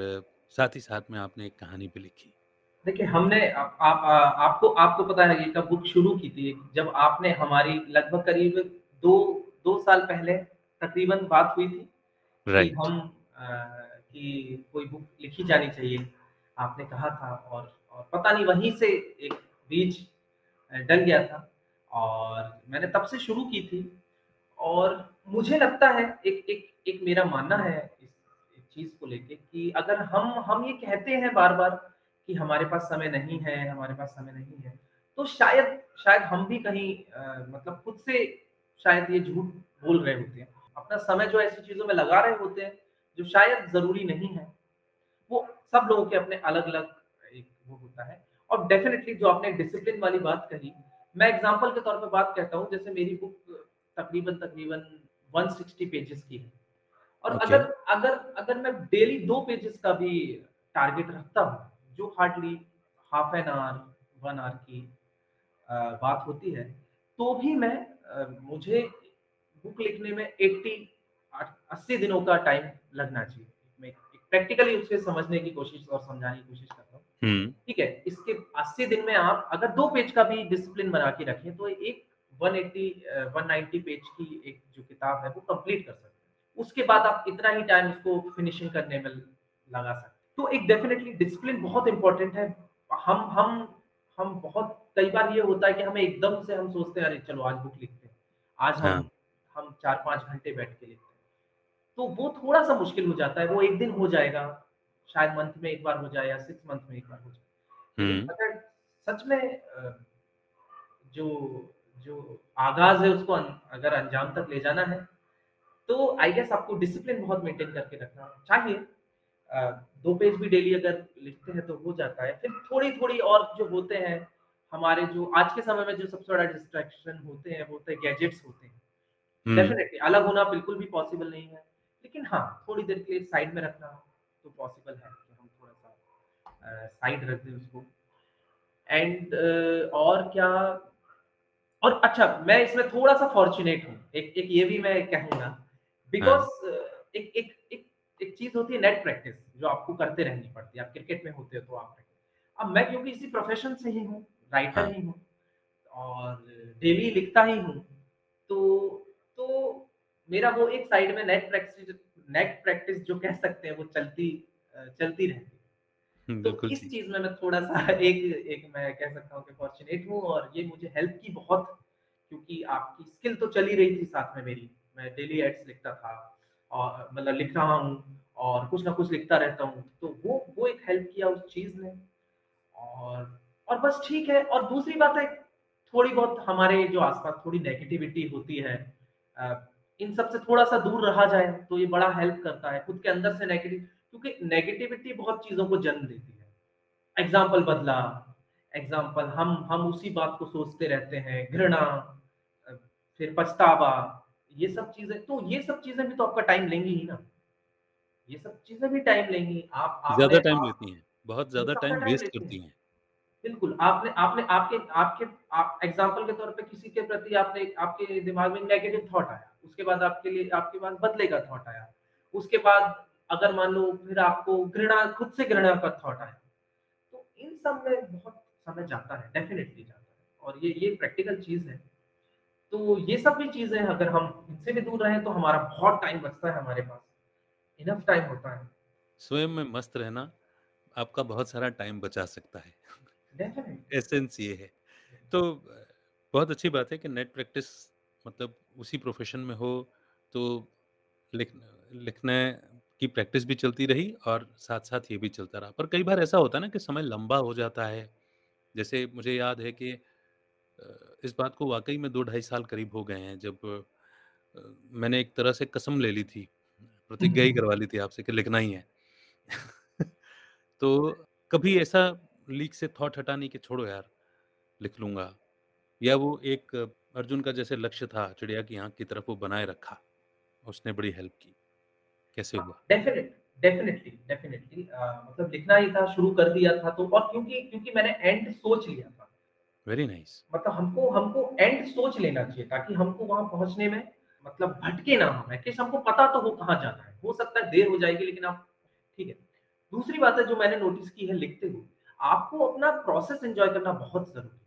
साथ ही साथ में आपने एक कहानी भी लिखी?
देखिए, हमने आप अ, आपको आपको पता है ये कब बुक शुरू की थी, जब आपने हमारी लगभग करीब 2 2 साल पहले तकरीबन बात हुई थी कि हम कि कोई बुक लिखी जानी चाहिए, आपने कहा था और और पता नहीं वहीं से एक बीज डल गया था और मैंने तब से शुरू की थी और मुझे लगता है एक एक एक मेरा मानना है इस इस चीज़ को लेके कि अगर हम हम ये कहते हैं बार-बार कि हमारे पास समय नहीं है, हमारे पास समय नहीं है, तो शायद शायद हम भी कहीं अ, मतलब खुद से शायद ये झूठ बोल रहे होते हैं। अपना समय जो ऐसी चीज़ों में लगा रहे होते हैं, जो शायद ज़रूरी नहीं है। वो सब लोगों के अपने अलग-अलग एक वो होता है और डेफ़िनेटली जो आपने डिसिप्लिन वाली बात कही, मैं एग्ज़ाम्पल के तौर पर बात कहता हूँ, जैसे मेरी बुक तकरीबन-तकरीबन 160 पेजेस की है और
ओके,
अगर अगर अगर मैं डेली दो पेजेस का भी टारगेट रखता हूँ, जो hardly half an hour, one hour की बात होती है, तो भी मैं मुझे बुक लिखने में 80 आठ 80 दिनों का टाइम लगना चाहिए। मैं प्रैक्टिकली उसे समझने की कोशिश और समझाने की कोशिश करता हूँ। ठीक है, इसके 80 दिन में आप अगर दो पेज का भी डिसिप्लिन बना के रखें, तो एक 180 अ, 190 पेज की एक जो किताब है, वो कंप्लीट कर सकते हैं। उसके बाद आप इतना ही टाइम उसको फिनिशिंग करने में लगा सकते हैं। तो एक डेफ़िनिटली डिसिप्लिन बहुत इम्पोर्टेंट है। हम हम हम बहुत कई बार ये होता है कि हमें एकदम से हम सोचते हैं, अरे चलो आज बुक लिखते हैं। आज
हाँ,
हम 4-5 घंटे बैठ के लिखते हैं। तो वो थोड़ा-सा मुश्किल हो जाता है, वो एक दिन हो जाएगा, शायद मंथ में 1 बार हो जाए या 6 मंथ में 1 बार हो जाए। अगर सच में जो जो आगाज़ है उसको अगर अंजाम तक ले जाना है, तो आई गेस आपको डिसिप्लिन बहुत मेंटेन करके रखना चाहिए। 2 पेज भी डेली अगर लिखते हैं तो हो जाता है। फिर थोड़ी-थोड़ी और जो होते हैं, हमारे जो आज के समय में जो सबसे बड़ा डिस्ट्रैक्शन होते हैं, वो होते हैं गैजेट्स होते हैं।
हुँ।
डेफ़िनिटली अलग होना बिल्कुल भी पॉसिबल नहीं है। लेकिन हाँ, थोड़ी देर के लिए साइड में रखना तो पॉसिबल है कि हम थोड़ा-सा साइड रख दें उसको। एंड अ, और क्या और अच्छा मैं इसमें थोड़ा-सा फॉर्चुनेट हूँ। एक एक ये भी मैं कहूँगा
हाँ।
बिकॉज़ एक एक एक एक चीज़ होती है नेट प्रैक्टिस जो आपको करते रहनी पड़ती है। आप क्रिकेट में होते हो तो आप अब मैं क्योंकि इसी प्रोफ़ेशन से ही हूँ, राइटर
हाँ।
ही हूँ और डेली लिखता ही हूँ। तो तो मेरा वो एक साइड में नेट प्रैक्टिस नेट प्रैक्टिस जो कह सकते हैं वो चलती चलती रहती तो इस चीज़ में मैं थोड़ा-सा एक एक मैं कह सकता हूँ कि फॉर्च्यूनेट हूँ और ये मुझे हेल्प की बहुत क्योंकि आपकी स्किल तो चली रही थी साथ में मेरी। मैं डेली एड्स लिखता था और मतलब लिख रहा हूँ और कुछ ना कुछ लिखता रहता हूँ। तो वो वो एक हेल्प किया उस चीज़ ने और और बस ठीक है और दूसरी बात है थोड़ी बहुत हमारे जो आस-पास थोड़ी नेगेटिविटी होती है इन सबसे थोड़ा-सा दूर रहा जाए तो ये बड़ा हेल्प करता है। खुद के अंदर से नेगेटिव क्योंकि नेगेटिविटी बहुत चीज़ों को जन्म देती है। एग्ज़ाम्पल बदला, एग्ज़ाम्पल हम हम उसी बात को सोचते रहते हैं, घृणा फिर पछतावा, ये सब चीज़ें तो ये सब चीज़ें भी तो आपका टाइम लेंगी ही ना। ये सब चीज़ें भी टाइम लेंगी। आप
ज़्यादा टाइम लेती हैं, बहुत ज़्यादा टाइम वेस्ट करती
हैं। बिल्कुल, आपने आपने आपके आपके आप एग्ज़ाम्पल के तौर पे किसी के प्रति आपने आपके दिमाग में नेगेटिव थॉट आया, उसके बाद आपके लिए आपके पास बदले का थॉट आया। उसके बाद अगर मान लो फिर आपको घृणा खुद से घृणा का थॉट आया। तो इन सब में बहुत समय जाता है, डेफ़िनिटली जाता है और ये ये प्रैक्टिकल चीज़ है। तो ये सब भी चीज़ें अगर हम इनसे भी दूर रहें तो हमारा बहुत टाइम बचता है हमारे पास। इनफ टाइम होता है।
स्वयं में मस्त रहना आपका बहुत सारा टाइम बचा सकता है। एसेंस ये है। तो बहुत अच्छी बात है कि नेट प्रैक्टिस मतलब उसी प्रोफ़ेशन में हो तो लिख लिखने की प्रैक्टिस भी चलती रही और साथ-साथ ये भी चलता रहा। पर कई बार ऐसा होता है ना कि समय लंबा हो जाता है। जैसे मुझे याद है कि इस बात को वाक़ई में दो ढाई साल करीब हो गए हैं जब मैंने एक तरह से कसम ले ली थी, प्रतिज्ञा ही करवा ली थी आपसे कि लिखना ही है। तो कभी ऐसा लीक से थॉट हटा नहीं कि छोड़ो यार, लिख लूँगा या वो एक अर्जुन का जैसे लक्ष्य था चिड़िया की आँख की तरफ़ वो बनाए रखा, उसने बड़ी हेल्प की, कैसे
हाँ,
हुआ?
डेफ़िनिट डेफ़िनिटली डेफ़िनिटली मतलब लिखना ही था, शुरू कर दिया था तो और क्योंकि क्योंकि मैंने एंड सोच लिया था।
Very nice. nice.
मतलब हमको हमको एंड सोच लेना चाहिए ताकि हमको वहाँ पहुँचने में मतलब भटके ना हम, एटलीस्ट हमको पता तो हो कहाँ जाना है। हो सकता है देर हो जाएगी लेकिन आप ठीक है। दूसरी बात है जो मैंने नोटिस की है लिखते हुए, आपको अपना प्रोसेस एन्जॉय करना बहुत ज़रूरी है।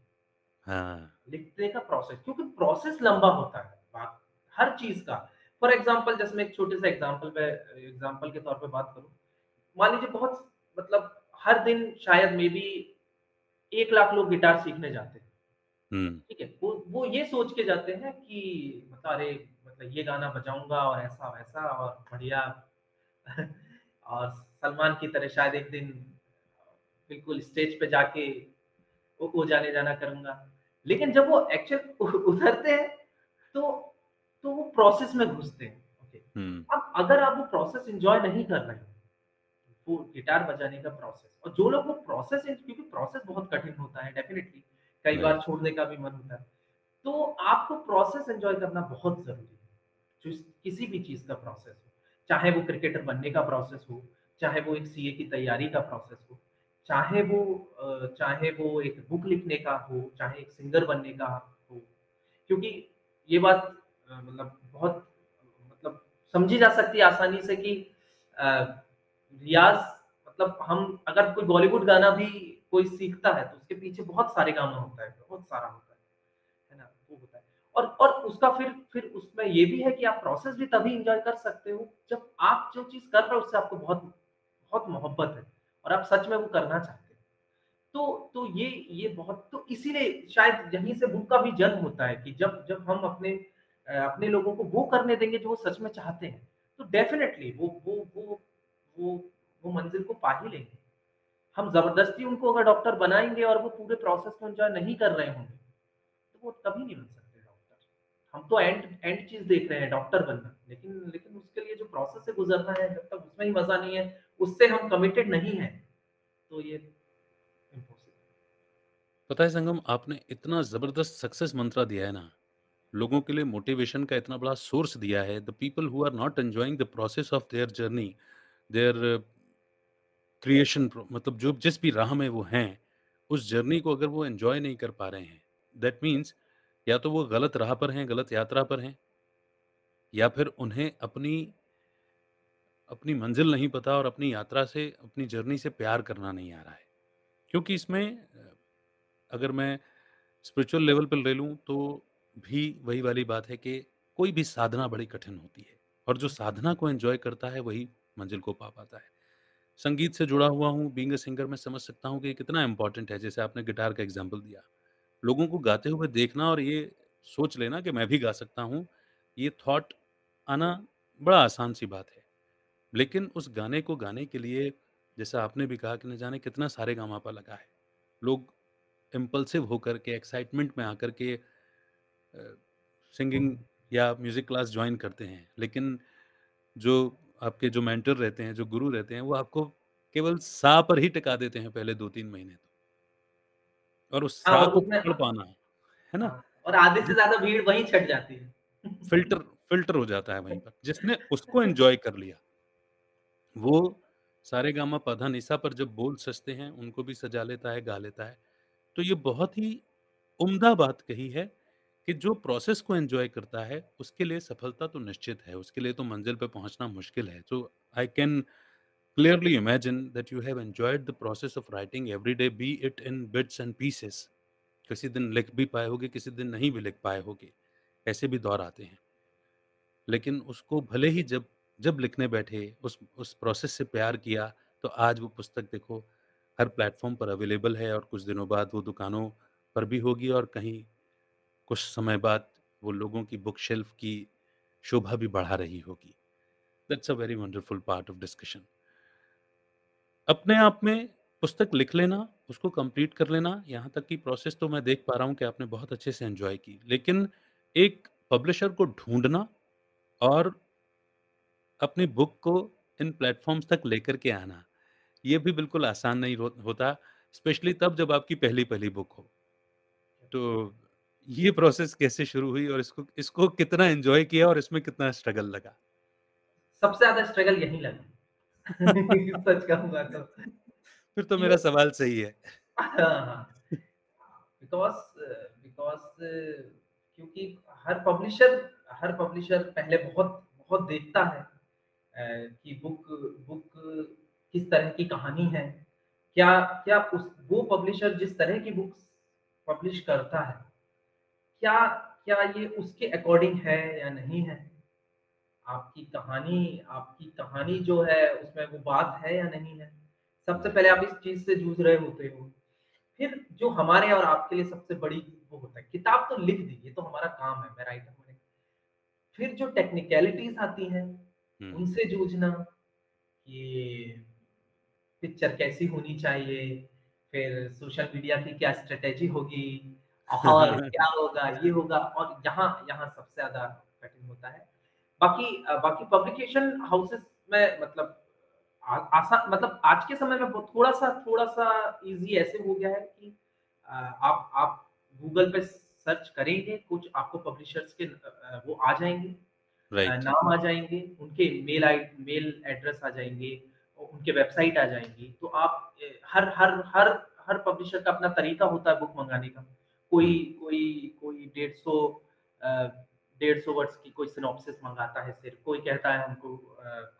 हाँ,
लिखने का प्रोसेस क्योंकि प्रोसेस लंबा होता है बात हर चीज़ का। फॉर एग्ज़ाम्पल जैसे मैं एक छोटे से एग्ज़ाम्पल पे एग्ज़ाम्पल के तौर पे बात करूँ, मान लीजिए बहुत मतलब हर दिन शायद मे बी एक लाख लोग गिटार सीखने जाते हैं। ठीक है? वो वो ये सोच के जाते हैं कि मतलब अरे मतलब ये गाना बजाऊँगा और ऐसा-वैसा और बढ़िया और सलमान की तरह शायद एक दिन बिल्कुल स्टेज पे जाके वो वो जाने-जाना करूँगा लेकिन जब वो एक्चुअल उतरते हैं तो तो वो प्रोसेस में घुसते हैं। ओके। अब अगर आप वो प्रोसेस एन्जॉय नहीं कर रहे हैं, वो गिटार बजाने का प्रोसेस और जो लोग वो प्रोसेस क्योंकि प्रोसेस बहुत कठिन होता है डेफिनेटली कई बार छोड़ने का भी मन होता है। तो आपको प्रोसेस एंजॉय करना बहुत ज़रूरी है, जो किसी भी चीज़ का प्रोसेस हो। चाहे वो क्रिकेटर बनने का प्रोसेस हो, चाहे वो एक सीए की तैयारी का प्रोसेस हो, चाहे वो चाहे वो एक बुक लिखने का हो, चाहे एक सिंगर बनने का हो। क्योंकि ये बात मतलब बहुत मतलब समझी जा सकती है आसानी से कि रियाज़ मतलब हम अगर कोई बॉलीवुड गाना भी कोई सीखता है, तो उसके पीछे बहुत सारे गाना होता है, बहुत सारा होता है। और और उसका फिर फिर उसमें ये भी है कि आप प्रोसेस भी तभी इंजॉय कर सकते हो, जब आप जो चीज़ कर रहे हो उससे आपको बहुत बहुत मोहब्बत है और आप सच में वो करना चाहते हो। तो तो ये ये बहुत तो इसीलिए शायद यहीं से बुक का भी जन्म होता है कि जब जब हम अपने अपने लोगों को वो करने देंगे जो वो सच में चाहते हैं, तो डेफ़िनेटली वो वो वो वो वो मंज़िल को पा ही लेंगे। हम ज़बरदस्ती उनको अगर डॉक्टर बनाएँगे और वो पूरे प्रोसेस को एन्जॉय नहीं कर रहे होंगे, तो वो कभी नहीं बन सकते। हम तो एंड एंड चीज़ देख रहे हैं डॉक्टर बनना, लेकिन लेकिन उसके लिए जो प्रोसेस से गुज़रना है, जब तक उसमें ही मज़ा नहीं है, उससे हम कमिटेड नहीं हैं, तो ये
पता है संगम आपने इतना ज़बरदस्त सक्सेस मंत्रा दिया है ना, लोगों के लिए मोटिवेशन का इतना बड़ा सोर्स दिया है, the people who are not enjoying the process of their journey, their creation मतलब जो जिस भी राह में वो हैं, उस जर्नी को अगर वो एंजॉय नहीं कर पा रहे हैं, दैट मीन्स या तो वो गलत राह पर हैं, गलत यात्रा पर हैं, या फिर उन्हें अपनी अपनी मंज़िल नहीं पता और अपनी यात्रा से, अपनी जर्नी से प्यार करना नहीं आ रहा है। क्योंकि इसमें अगर मैं स्पिरिचुअल लेवल पर ले लूँ तो भी वही वाली बात है कि कोई भी साधना बड़ी कठिन होती है और जो साधना को एन्जॉय करता है वही मंज़िल को पा पाता है। संगीत से जुड़ा हुआ हूँ, बीइंग अ सिंगर मैं समझ सकता हूँ कि कितना इम्पोर्टेंट है, जैसे आपने गिटार का एग्ज़ाम्पल दिया। लोगों को गाते हुए देखना और ये सोच लेना कि मैं भी गा सकता हूँ, ये थॉट आना बड़ा आसान-सी बात है। लेकिन उस गाने को गाने के लिए जैसा आपने भी कहा कि न जाने कितना सारे सारेगामापा लगा है। लोग इम्पल्सिव होकर के, एक्साइटमेंट में आकर के अ, सिंगिंग या म्यूज़िक क्लास जॉइन करते हैं। लेकिन जो आपके जो मेंटर रहते हैं, जो गुरु रहते हैं, वो आपको केवल सा पर ही टिका देते हैं पहले 2-3 महीने तो। और उस
हाँ,
को पकड़ पाना, है ना?
हाँ, और आधे से ज़्यादा भीड़ वहीं छँट जाती है।
फ़िल्टर फ़िल्टर हो जाता है वहीं पर। जिसने उसको एन्जॉय कर लिया, वो सारेगामा पधानिसा पर जब बोल सजते हैं, उनको भी सजा लेता है, गा लेता है। तो ये बहुत ही उम्दा बात कही है कि जो प्रोसेस को एंजॉय करता है, उसके लिए सफलता तो निश्चित है, उसके लिए तो मंज़िल पे पहुँचना मुश्किल है। So I can clearly imagine that you have enjoyed the process of writing every day, be it in bits and pieces. किसी दिन लिख भी पाए होगे, किसी दिन नहीं भी लिख पाए होगे, ऐसे भी दौर आते हैं। लेकिन उसको भले ही जब जब लिखने बैठे, उस उस प्रोसेस से प्यार किया, तो आज वो पुस्तक देखो हर प्लेटफ़ॉर्म पर अवेलेबल है और कुछ दिनों बाद वो दुकानों पर भी होगी और कहीं कुछ समय बाद वो लोगों की बुक शेल्फ की शोभा भी बढ़ा रही होगी। That's a very wonderful part of discussion. अपने आप में पुस्तक लिख लेना, उसको कंप्लीट कर लेना, यहाँ तक की प्रोसेस तो मैं देख पा रहा हूँ कि आपने बहुत अच्छे से एन्जॉय की। लेकिन एक पब्लिशर को ढूँढना और अपनी बुक को इन प्लेटफ़ॉर्म्स तक लेकर के आना, ये भी बिल्कुल आसान नहीं होता, स्पेशली तब जब आपकी पहली-पहली बुक हो। तो ये प्रोसेस कैसे शुरू हुई और इसको इसको कितना एन्जॉय किया और इसमें कितना स्ट्रगल लगा?
सबसे ज़्यादा स्ट्रगल यहीं लगा। सच कहूँगा तो।
फिर तो मेरा सवाल सही है।
हाँ, हाँ। बिकॉज़ बिकॉज़ क्योंकि हर पब्लिशर हर पब्लिशर पहले बहुत बहुत देखता है कि बुक बुक किस तरह की कहानी है। क्या क्या उस वो पब्लिशर जिस तरह की बुक्स पब्लिश करता है, क्या क्या ये उसके अकॉर्डिंग है या नहीं है? आपकी कहानी आपकी कहानी जो है उसमें वो बात है या नहीं है? सबसे पहले आप इस चीज़ से जूझ रहे होते हो। फिर जो हमारे और आपके लिए सबसे बड़ी वो होता है, किताब तो लिख दी, ये तो हमारा काम है, मैं राइटर हूँ। फिर जो टेक्निकलिटीज आती हैं, उनसे जूझना, कि पिक्चर कैसी होनी चाहिए, फिर सोशल मीडिया की क्या स्ट्रेटेजी होगी और क्या होगा, ये होगा और यहाँ यहाँ सबसे ज़्यादा कठिन होता है। बाकी बाकी पब्लिकेशन हाउसेस में मतलब आ आसा मतलब आज के समय में थोड़ा-सा थोड़ा-सा ईज़ी ऐसे हो गया है कि आप आप गूगल पे सर्च करेंगे, कुछ आपको पब्लिशर्स के वो आ जाएँगे।
राइट।
नाम आ जाएँगे उनके मेल आई मेल एड्रेस आ जाएँगे उनके वेबसाइट आ जाएँगी। तो आप हर हर हर हर पब्लिशर का अपना तरीका होता है बुक मंगाने का। कोई कोई कोई डेढ़ 150 अ, 150 वर्ड्स की कोई सिनॉप्सिस मंगाता है सिर्फ़, कोई कहता है हमको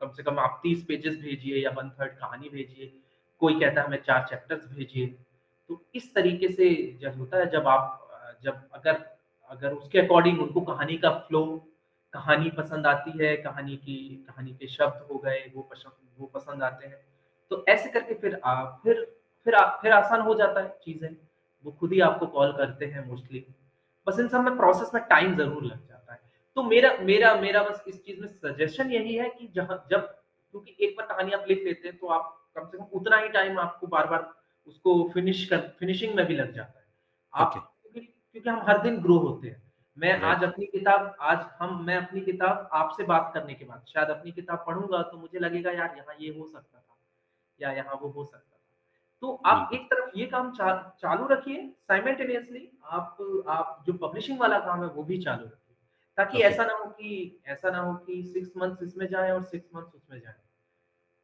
कम से कम आप 30 पेजेज़ भेजिए या 1/3 कहानी भेजिए, कोई कहता है हमें चार चैप्टर्स भेजिए। तो इस तरीके से जब होता है जब आप जब अगर अगर उसके अकॉर्डिंग उनको कहानी का फ्लो, कहानी पसंद आती है, कहानी की कहानी के शब्द हो गए, वो पसंद वो पसंद आते हैं। तो ऐसे करके फिर आप फिर फिर आ फिर आसान हो जाता है चीज़ें। वो खुद ही आपको कॉल करते हैं मोस्टली। बस इन सब में प्रोसेस में टाइम ज़रूर लग जाता है। तो मेरा मेरा मेरा बस इस चीज़ में सजेशन यही है कि जहाँ जब क्योंकि एक बार कहानी आप लिख लेते हैं तो आप कम से कम उतना ही टाइम आपको बार-बार उसको फिनिश कर फिनिशिंग में भी लग जाता है। आप
ओके
क्योंकि क्योंकि हम हर दिन ग्रो होते हैं। मैं
राइट
आज अपनी किताब आज हम मैं अपनी किताब आपसे बात करने के बाद शायद अपनी किताब पढ़ूँगा तो मुझे लगेगा यार यहाँ ये हो सकता था या यहाँ वो हो सकता था। तो आप
बिल्कुल
एक तरफ़ ये काम चा चालू रखिए साइमल्टेनियसली आप आप जो पब्लिशिंग वाला काम है वो भी चालू रखिए। ताकि
ओके
ऐसा ना हो कि ऐसा ना हो कि सिक्स मंथ्स इसमें जाए और सिक्स मंथ्स उसमें जाए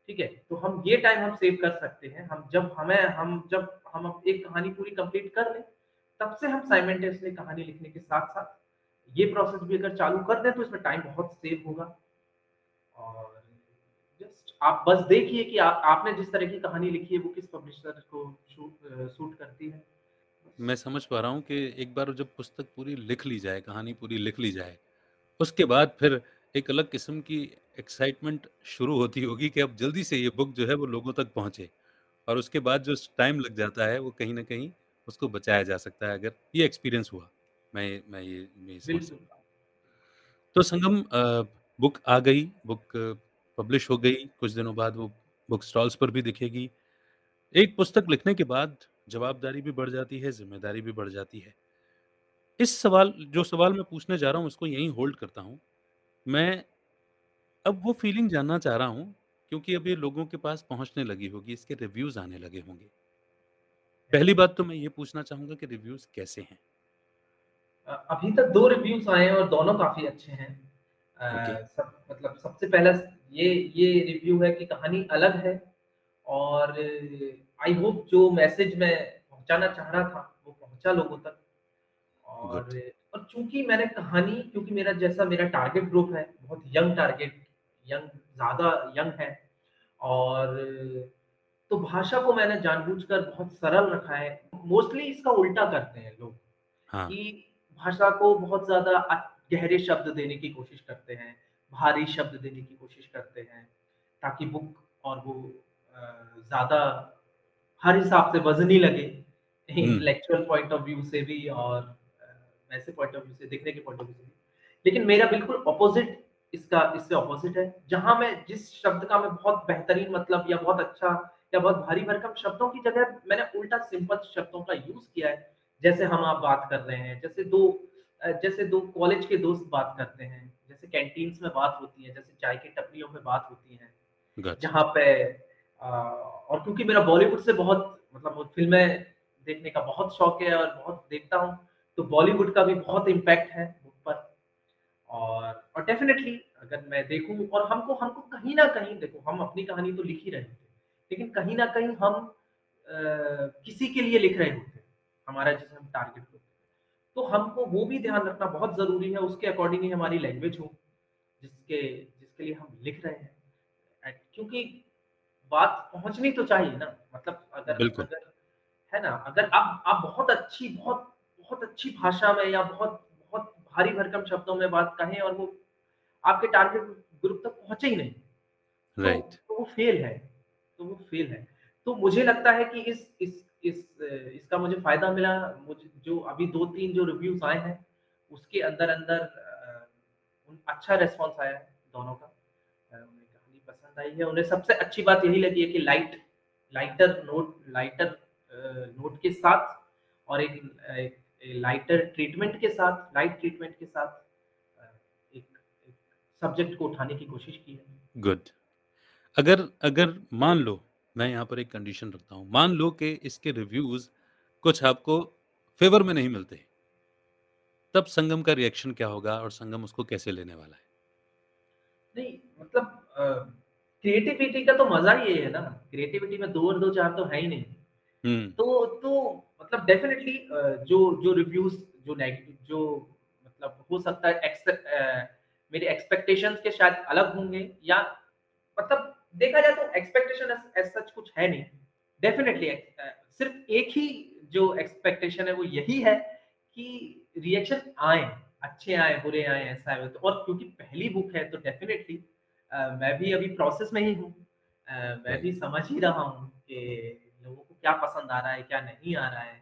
ठीक है? तो हम ये टाइम हम सेव कर सकते हैं। हम जब हमें हम जब हम एक कहानी पूरी कंप्लीट कर लें, तब से हम साइमल्टेनियसली कहानी लिखने के साथ-साथ ये प्रोसेस भी अगर चालू कर दें तो इसमें टाइम बहुत सेव होगा। और जस्ट आप बस देखिए कि आ आपने जिस तरह की कहानी लिखी है वो किस पब्लिशर को शूट करती है।
मैं समझ पा रहा हूँ कि एक बार जब पुस्तक पूरी लिख ली जाए कहानी पूरी लिख ली जाए उसके बाद फिर एक अलग किस्म की एक्साइटमेंट शुरू होती होगी कि अब जल्दी से ये बुक जो है वो लोगों तक पहुँचे और उसके बाद जो टाइम लग जाता है वो कहीं ना कहीं उसको बचाया जा सकता है अगर ये एक्सपीरियंस हुआ। मैं मैं ये मैं ये समझ
बिल्कुल।
सकता हूँ। तो संगम अ, बुक आ गई, बुक पब्लिश हो गई, कुछ दिनों बाद वो बुक स्टॉल्स पर भी दिखेगी। एक पुस्तक लिखने के बाद जवाबदारी भी बढ़ जाती है, ज़िम्मेदारी भी बढ़ जाती है। इस सवाल जो सवाल मैं पूछने जा रहा हूँ उसको यहीं होल्ड करता हूँ। मैं अब वो फीलिंग जानना चाह रहा हूँ क्योंकि अब ये लोगों के पास पहुँचने लगी होगी, इसके रिव्यूज़ आने लगे होंगे। पहली बात तो मैं ये पूछना चाहूँगा कि रिव्यूज़ कैसे हैं?
अभी तक दो रिव्यूज़ आए हैं और दोनों काफ़ी अच्छे हैं। अ, सब मतलब सबसे पहला ये ये रिव्यू है कि कहानी अलग है और आई होप जो मैसेज मैं पहुँचाना चाह रहा था, वो पहुँचा लोगों तक। और और चूँकि मैंने कहानी क्योंकि मेरा जैसा मेरा टारगेट ग्रुप है, बहुत यंग टारगेट यंग ज़्यादा यंग है और तो भाषा को मैंने जानबूझकर बहुत सरल रखा है। मोस्टली इसका उल्टा करते हैं लोग
हाँ,
कि भाषा को बहुत ज़्यादा गहरे शब्द देने की कोशिश करते हैं, भारी शब्द देने की कोशिश करते हैं, ताकि बुक और वो ज़्यादा हर हिसाब से वज़नी लगे, इंटेलेक्चुअल पॉइंट ऑफ़ व्यू से भी और वैसे पॉइंट ऑफ़ व्यू से दिखने के पॉइंट ऑफ़ व्यू से भी। लेकिन मेरा बिल्कुल अपोज़िट इसका इससे अपोज़िट है, जहाँ मैं जिस शब्द का मैं बहुत बेहतरीन मतलब या बहुत अच्छा या बहुत भारी-भरकम शब्दों की जगह मैंने उल्टा सिंपल शब्दों का यूज़ किया है। जैसे हम आप बात कर रहे हैं, जैसे दो जैसे दो कॉलेज के दोस्त बात करते हैं, जैसे कैंटीन्स में बात होती है, जैसे चाय की टपरियों में बात होती है। जहाँ पे और क्योंकि मेरा बॉलीवुड से बहुत मतलब फ़िल्में देखने का बहुत शौक है और बहुत देखता हूँ, तो बॉलीवुड का भी बहुत इम्पैक्ट है मुझ पर। और और डेफ़िनेटली अगर मैं देखूँ और हमको हमको कहीं ना कहीं देखो हम अपनी कहानी तो लिख ही रहे होते लेकिन कहीं ना कहीं हम अ, किसी के लिए लिख रहे होते हमारा जिसे हम टारगेट ग्रुप तो हमको वो भी ध्यान रखना बहुत ज़रूरी है, उसके अकॉर्डिंग ही हमारी लैंग्वेज हो, जिसके जिसके लिए हम लिख रहे हैं। क्योंकि बात पहुंचनी तो चाहिए ना, मतलब अगर अगर है ना? अगर आप आप बहुत अच्छी बहुत बहुत अच्छी भाषा में या बहुत बहुत भारी भरकम शब्दों में बात कहें और वो आपके टारगेट ग्रुप तक पहुँचे ही नहीं, तो
राइट,
तो वो फ़ेल है तो वो फ़ेल है। तो मुझे लगता है कि इस इस इस इसका मुझे फ़ायदा मिला, मुझे जो अभी 2-3 जो रिव्यूज़ आए हैं, उसके अंदर-अंदर अच्छा रेस्पॉन्स आया है दोनों का। उन्हें पसंद आई है, उन्हें सबसे अच्छी बात यही लगी है कि light lighter note lighter note के साथ और एक एक लाइटर ट्रीटमेंट के साथ लाइट ट्रीटमेंट के साथ एक एक सब्जेक्ट को उठाने की कोशिश की है।
गुड। अगर अगर मान लो, मैं यहाँ पर एक कंडीशन रखता हूँ, मान लो कि इसके रिव्यूज़ कुछ आपको फ़ेवर में नहीं मिलते, तब संगम का रिएक्शन क्या होगा और संगम उसको कैसे लेने वाला है?
नहीं मतलब अ, क्रिएटिविटी का तो मज़ा ही ये है ना, क्रिएटिविटी में दो और 2 4 तो है ही नहीं।
हुँ,
तो तो मतलब डेफ़िनेटली जो जो रिव्यूज़ जो नेगेटिव जो मतलब हो सकता है एक्स मेरे एक्सपेक्टेशंस के शायद अलग होंगे या मतलब देखा जाए तो एक्सपेक्टेशन एज़ सच कुछ है नहीं। डेफ़िनेटली सिर्फ़ एक ही जो एक्सपेक्टेशन है वो यही है कि रिएक्शन आए अच्छे आए बुरे आए ऐसा है तो और क्योंकि पहली बुक है तो डेफ़िनेटली मैं भी अभी प्रोसेस में ही हूँ। मैं भी समझ ही रहा हूँ कि लोगों को क्या पसंद आ रहा है, क्या नहीं आ रहा है।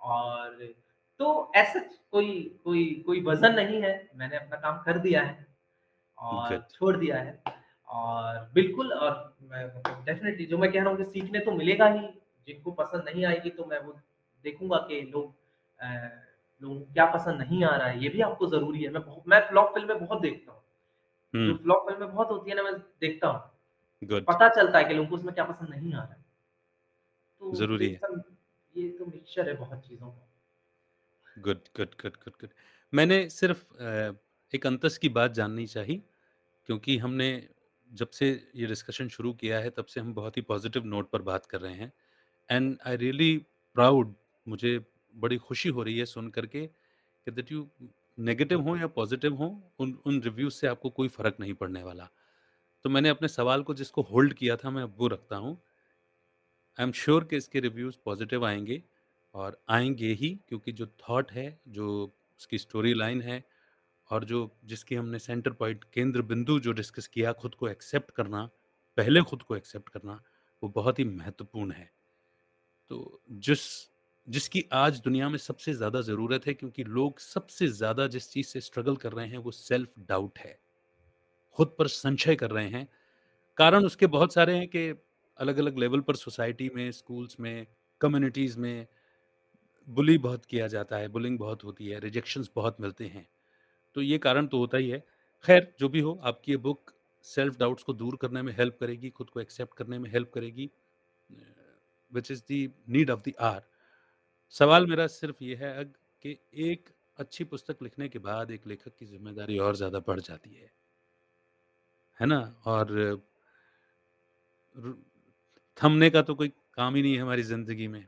और तो ऐसा कोई कोई कोई वज़न नहीं है, मैंने अपना काम कर दिया है और। छोड़ दिया है और बिल्कुल और मैं मतलब डेफ़िनिटली जो मैं कह रहा हूँ कि सीखने तो मिलेगा ही, जिनको पसंद नहीं आएगी तो मैं वो देखूँगा कि लोग लोगों को क्या पसंद नहीं आ रहा है, ये भी आपको ज़रूरी है। मैं मैं फ्लॉप फ़िल्में बहुत देखता हूँ, जो
हुँ,
फ्लॉप फ़िल्में बहुत होती है ना, मैं देखता हूँ। पता चलता है कि लोगों को उसमें क्या पसंद नहीं आ रहा है। तो
ज़रूरी है।
ये तो मिक्सचर है बहुत चीज़ों का।
Good, good, good, good, good. मैंने सिर्फ़ अ, एक अंतस की बात जाननी चाही क्योंकि हमने जब से ये डिस्कशन शुरू किया है, तब से हम बहुत ही पॉज़िटिव नोट पर बात कर रहे हैं एंड आई रियली प्राउड मुझे बड़ी खुशी हो रही है सुन कर के कि दैट यू नेगेटिव हो या पॉज़िटिव हो, उन उन रिव्यूज़ से आपको कोई फ़र्क नहीं पड़ने वाला। तो मैंने अपने सवाल को जिसको होल्ड किया था, मैं अब वो रखता हूँ। आई एम श्योर कि इसके रिव्यूज़ पॉज़िटिव आएँगे और आएँगे ही क्योंकि जो थॉट है, जो उसकी स्टोरी लाइन है और जो जिसकी हमने सेंटर पॉइंट केंद्र बिंदु जो डिस्कस किया खुद को एक्सेप्ट करना, पहले खुद को एक्सेप्ट करना, वो बहुत ही महत्वपूर्ण है। तो जिस जिसकी आज दुनिया में सबसे ज़्यादा ज़रूरत है क्योंकि लोग सबसे ज़्यादा जिस चीज़ से स्ट्रगल कर रहे हैं वो सेल्फ डाउट है। खुद पर संशय कर रहे हैं। कारण उसके बहुत सारे हैं कि अलग-अलग लेवल पर सोसाइटी में, स्कूल्स में, कम्युनिटीज़ में बुली बहुत किया जाता है, बुलिंग बहुत होती है, रिजेक्शंस बहुत मिलते हैं। तो ये कारण तो होता ही है। ख़ैर जो भी हो आपकी ये बुक सेल्फ डाउट्स को दूर करने में हेल्प करेगी, खुद को एक्सेप्ट करने में हेल्प करेगी which is the need of the hour. सवाल मेरा सिर्फ़ ये है अग कि एक अच्छी पुस्तक लिखने के बाद एक लेखक की ज़िम्मेदारी और ज़्यादा बढ़ जाती है। है ना? और र थमने का तो कोई काम ही नहीं है हमारी ज़िंदगी में।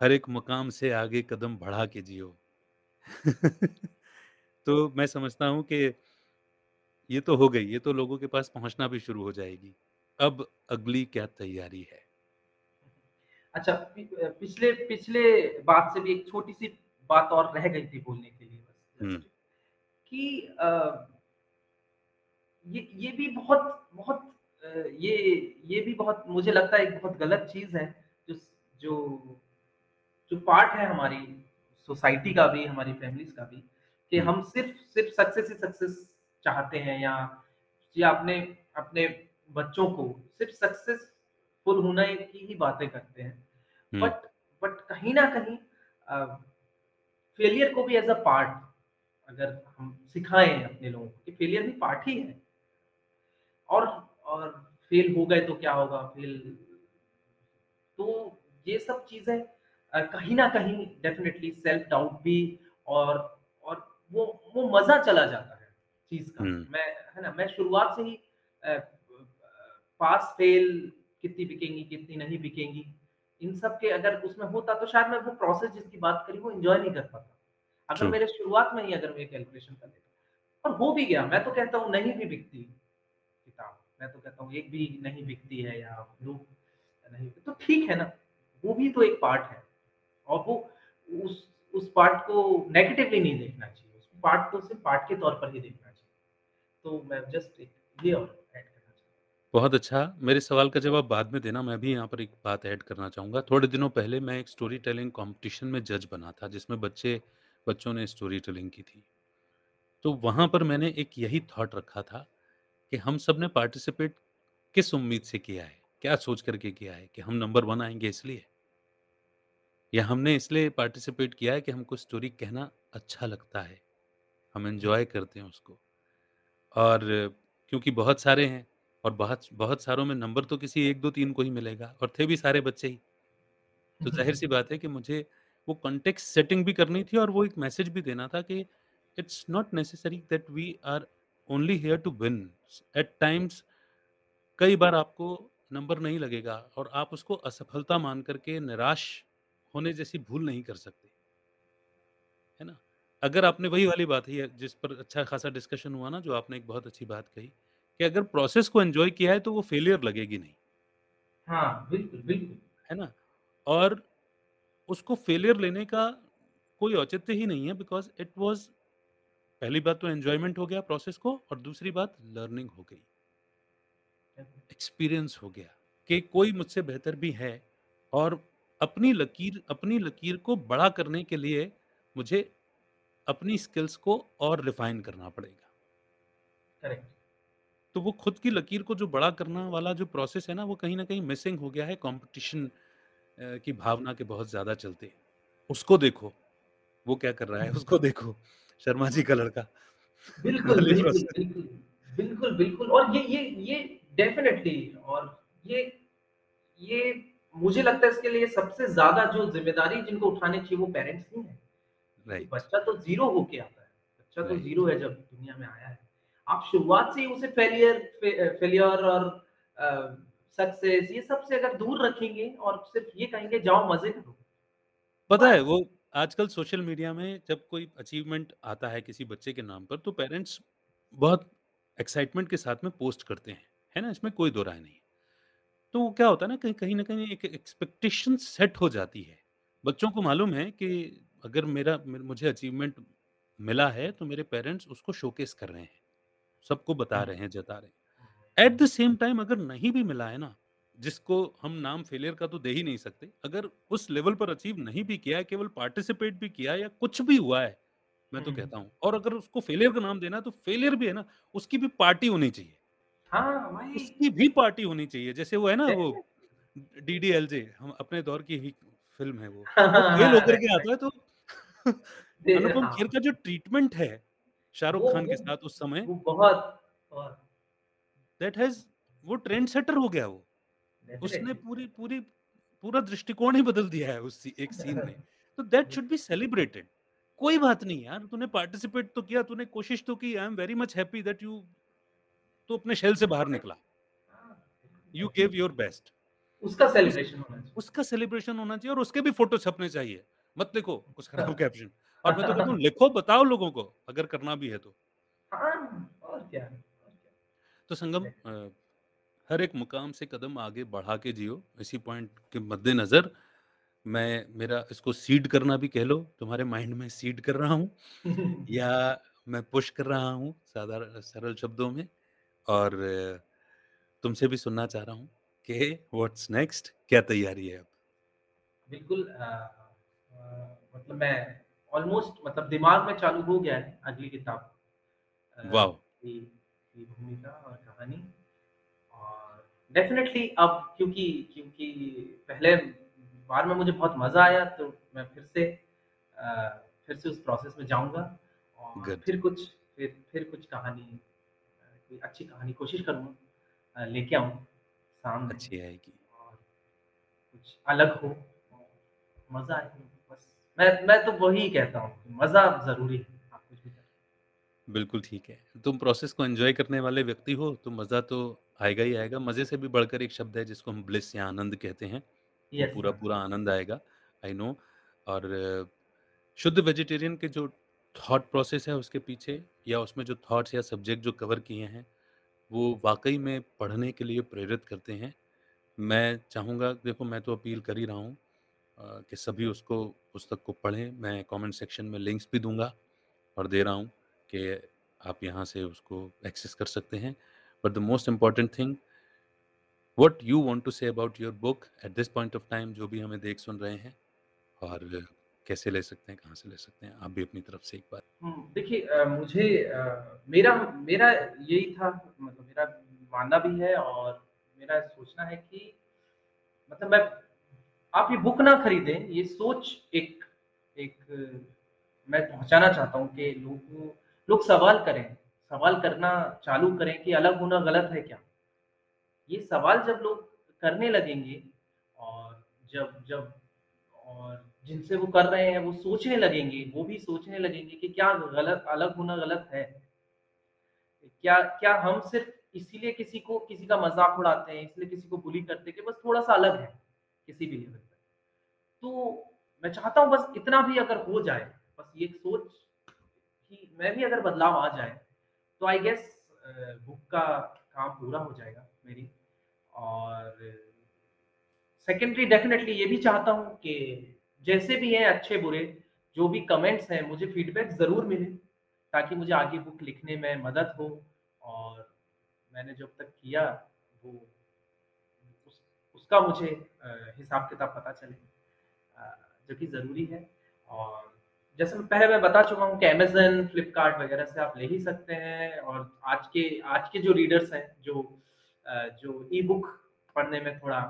हर एक मकाम से आगे कदम बढ़ा के जियो। तो मैं समझता हूँ कि ये तो हो गई, ये तो लोगों के पास पहुँचना भी शुरू हो जाएगी। अब अगली क्या तैयारी है?
अच्छा पि पिछले पिछले बात से भी एक छोटी-सी बात और रह गई थी बोलने के लिए बस कि अ, ये ये भी बहुत बहुत ये ये भी बहुत मुझे लगता है एक बहुत गलत चीज़ है, जो जो जो पार्ट है हमारी सोसाइटी का भी, हमारी फैमिलीज़ का भी, कि हम सिर्फ़ सिर्फ़ सक्सेस ही सक्सेस चाहते हैं या या अपने अपने बच्चों को सिर्फ़ सक्सेसफुल होने की ही बातें करते हैं। बट बट कहीं ना कहीं फेलियर को भी एज़ अ पार्ट अगर हम सिखाएँ अपने लोगों को कि फेलियर भी पार्ट ही है और और फेल हो गए तो क्या होगा? फेल तो ये सब चीज़ें कहीं ना कहीं डेफ़िनेटली सेल्फ डाउट भी और और वो वो मज़ा चला जाता है चीज़ का। मैं है ना? मैं शुरुआत से ही पास फेल कितनी बिकेंगी, कितनी नहीं बिकेंगी, इन सब के अगर उसमें होता तो शायद मैं वो प्रोसेस जिसकी बात करी वो एन्जॉय नहीं कर पाता। अगर मेरे शुरुआत में ही अगर मैं कैलकुलेशन कर लेता और हो भी गया, मैं तो कहता हूँ नहीं भी बिकती किताब, मैं तो कहता हूँ एक भी नहीं बिकती है या लोग नहीं तो ठीक है ना, वो भी तो एक पार्ट है और वो उस उस पार्ट को नेगेटिवली नहीं देखना चाहिए, उस पार्ट को सिर्फ़ पार्ट के तौर पर ही देखना चाहिए। तो मैं जस्ट एक ये और।
बहुत अच्छा। मेरे सवाल का जवाब बाद में देना, मैं भी यहाँ पर एक बात ऐड करना चाहूँगा। थोड़े दिनों पहले मैं एक स्टोरी टेलिंग कॉम्पिटिशन में जज बना था, जिसमें बच्चे बच्चों ने स्टोरी टेलिंग की थी। तो वहाँ पर मैंने एक यही थॉट रखा था कि हम सबने पार्टिसिपेट किस उम्मीद से किया है? क्या सोच करके किया है कि हम नंबर 1 आएँगे इसलिए? या हमने इसलिए पार्टिसिपेट किया है कि हमको स्टोरी कहना अच्छा लगता है, हम एन्जॉय करते हैं उसको। और क्योंकि बहुत सारे हैं और बहुत बहुत सारों में नंबर तो किसी 1, 2, 3 को ही मिलेगा और थे भी सारे बच्चे ही। तो ज़ाहिर-सी बात है कि मुझे वो कॉन्टेक्स्ट सेटिंग भी करनी थी और वो एक मैसेज भी देना था कि it's not necessary that we are only here to win. At times कई बार आपको नंबर नहीं लगेगा और आप उसको असफलता मान कर के निराश होने जैसी भूल नहीं कर सकते, है ना? अगर आपने वही वाली बात है जिस पर अच्छा खासा डिस्कशन हुआ ना, जो आपने एक बहुत अच्छी बात कही कि अगर प्रोसेस को एन्जॉय किया है तो वो फेलियर लगेगी नहीं,
हाँ, बिल्कुल, बिल्कुल।
है ना? और उसको फेलियर लेने का कोई औचित्य ही नहीं है बिकॉज़ इट वॉज़ पहली बात तो एन्जॉयमेंट हो गया प्रोसेस को और दूसरी बात लर्निंग हो गई, एक्सपीरियंस हो गया कि कोई मुझसे बेहतर भी है और अपनी लकीर अपनी लकीर को बड़ा करने के लिए मुझे अपनी स्किल्स को और रिफाइन करना पड़ेगा
करेक्ट
तो वो खुद की लकीर को जो बड़ा करना वाला जो प्रोसेस है ना वो कहीं ना कहीं मिसिंग हो गया है कंपटीशन की भावना के बहुत ज़्यादा चलते उसको देखो वो क्या कर रहा है उसको? देखो शर्मा जी का लड़का।
बिल्कुल बिल्कुल बिल्कुल बिल्कुल बिल्कुल। और ये ये ये डेफिनेटली और ये ये मुझे लगता है इसके लिए सबसे ज़्यादा जो ज़िम्मेदारी जिनको उठानी चाहिए वो पेरेंट्स नहीं है।
राइट
बच्चा तो ज़ीरो होके आता है। बच्चा तो ज़ीरो है जब दुनिया में आया है। आप शुरुआत से ही उसे फेलियर फेलियर और सक्सेस ये सबसे अगर दूर रखेंगे और सिर्फ़ ये कहेंगे जाओ मज़े करो।
पता है वो आजकल सोशल मीडिया में जब कोई अचीवमेंट आता है किसी बच्चे के नाम पर तो पेरेंट्स बहुत एक्साइटमेंट के साथ में पोस्ट करते हैं है ना? इसमें कोई दो राय नहीं तो वो क्या होता है ना कहीं कहीं ना कहीं एक एक्सपेक्टेशन सेट हो जाती है। बच्चों को मालूम है कि अगर मेरा मुझे अचीवमेंट मिला है तो मेरे पेरेंट्स उसको शोकेस कर रहे हैं। सबको बता रहे हैं जता रहे हैं। एट द सेम टाइम अगर नहीं भी मिला है ना जिसको हम नाम फेलियर का तो दे ही नहीं सकते अगर उस लेवल पर अचीव नहीं भी किया है केवल पार्टिसिपेट भी किया या कुछ भी हुआ है मैं तो
हम्म।
कहता हूँ और अगर उसको फेलियर का नाम देना है, तो फेलियर भी है ना उसकी भी पार्टी होनी चाहिए।
हाँ भाई
उसकी भी पार्टी होनी चाहिए जैसे वो है ना वो डी डी एल जे हम अपने दौर की ही फ़िल्म है वो। फेल होकर के आता है तो अनुपम
हाँ,
खेर का जो ट्रीटमेंट है शाहरुख खान के साथ उस समय
वो बहुत
दैट हैज़ वो ट्रेंड सेटर हो गया वो। उसने पूरी पूरी पूरा दृष्टिकोण ही बदल दिया है उस एक सीन में। तो दैट शुड बी सेलिब्रेटेड कोई बात नहीं यार तूने पार्टिसिपेट तो किया तूने कोशिश तो की। I am very much happy that you तो अपने शेल से बाहर निकला। यू गेव योर बेस्ट
उसका सेलिब्रेशन होना चाहिए।
उसका सेलिब्रेशन होना चाहिए और उसके भी फ़ोटो छपने चाहिए। मत लिखो कुछ खराब कैप्शन और मैं तो कहता हूँ लिखो बताओ लोगों को अगर करना भी है तो।
हाँ और क्या
तो संगम हर एक मुकाम से कदम आगे बढ़ा के जियो। इसी पॉइंट के मद्देनजर मैं मेरा इसको सीड करना भी कह लो तुम्हारे माइंड में सीड कर रहा हूँ या मैं पुश कर रहा हूँ साधारण सरल शब्दों में और तुमसे भी सुनना चाह रहा हूँ कि व्हाट्स नेक्स्ट क्या तैयारी है अब?
बिल्कुल मतलब मैं ऑलमोस्ट मतलब दिमाग में चालू हो गया है अगली किताब। की भूमिका और कहानी। और डेफिनेटली अब क्योंकि क्योंकि पहले बार में मुझे बहुत मज़ा आया तो मैं फिर से अ, फिर से उस प्रोसेस में जाऊँगा और
Good.
फिर कुछ फिर फिर कुछ कहानी कोई अच्छी कहानी कोशिश करूँगा लेके आऊँ सामने।
अच्छी आएगी।
और कुछ अलग हो मज़ा आए। बस मैं मैं तो वही कहता हूँ मज़ा ज़रूरी है आप कुछ भी
बिल्कुल ठीक है। तुम प्रोसेस को एंजॉय करने वाले व्यक्ति हो तो मज़ा तो आएगा ही आएगा। मज़े से भी बढ़कर एक शब्द है जिसको हम ब्लिस या आनंद कहते हैं। वो
यस
पूरा पूरा आनंद आएगा आई नो और अ, शुद्ध वेजिटेरियन के जो थॉट प्रोसेस है उसके पीछे या उसमें जो थॉट्स या सब्जेक्ट जो कवर किए हैं वो वाकई में पढ़ने के लिए प्रेरित करते हैं। मैं चाहूँगा देखो मैं तो अपील कर ही रहा हूँ कि सभी उसको पुस्तक को पढ़ें। मैं कमेंट सेक्शन में लिंक्स भी दूँगा और दे रहा हूँ कि आप यहाँ से उसको एक्सेस कर सकते हैं। But the most important thing what you want to say about your book at this point of time जो भी हमें देख सुन रहे हैं और कैसे ले सकते हैं कहाँ से ले सकते हैं आप भी अपनी तरफ़ से एक बार।
हम्म, देखिए मुझे अ, मेरा मेरा यही था मतलब मेरा मानना भी है और मेरा सोचना है कि मतलब मैं आप ये बुक ना खरीदें, ये सोच एक एक, मैं पहुंचाना चाहता हूँ कि लोगों, लोग सवाल करें, सवाल करना चालू करें कि अलग होना गलत है क्या? ये सवाल जब लोग करने लगेंगे और जब जब, और जिनसे वो कर रहे हैं, वो सोचने लगेंगे, वो भी सोचने लगेंगे कि क्या गलत, अलग होना गलत है? क्या क्या हम सिर्फ़ इसीलिए किसी को, किसी का मज़ाक उड़ाते हैं, इसलिए किसी को बुली करते हैं कि बस थोड़ा सा अलग है? किसी भी लेवल पे तो मैं चाहता हूँ बस इतना भी अगर हो जाए, बस ये सोच कि मैं भी अगर बदलाव आ जाए तो आई गेस बुक का काम पूरा हो जाएगा मेरी। और सेकेंडरी डेफिनेटली ये भी चाहता हूँ कि जैसे भी हैं, अच्छे बुरे, जो भी कमेंट्स हैं, मुझे फीडबैक ज़रूर मिले, ताकि मुझे आगे बुक लिखने में मदद हो। और मैंने जब तक किया, वो उसका मुझे हिसाब किताब पता चले जो कि ज़रूरी है। और जैसे मैं पहले मैं बता चुका हूँ कि अमेज़न, फ्लिपकार्ट वगैरह से आप ले ही सकते हैं और आज के आज के जो रीडर्स हैं, जो जो ई-बुक पढ़ने में थोड़ा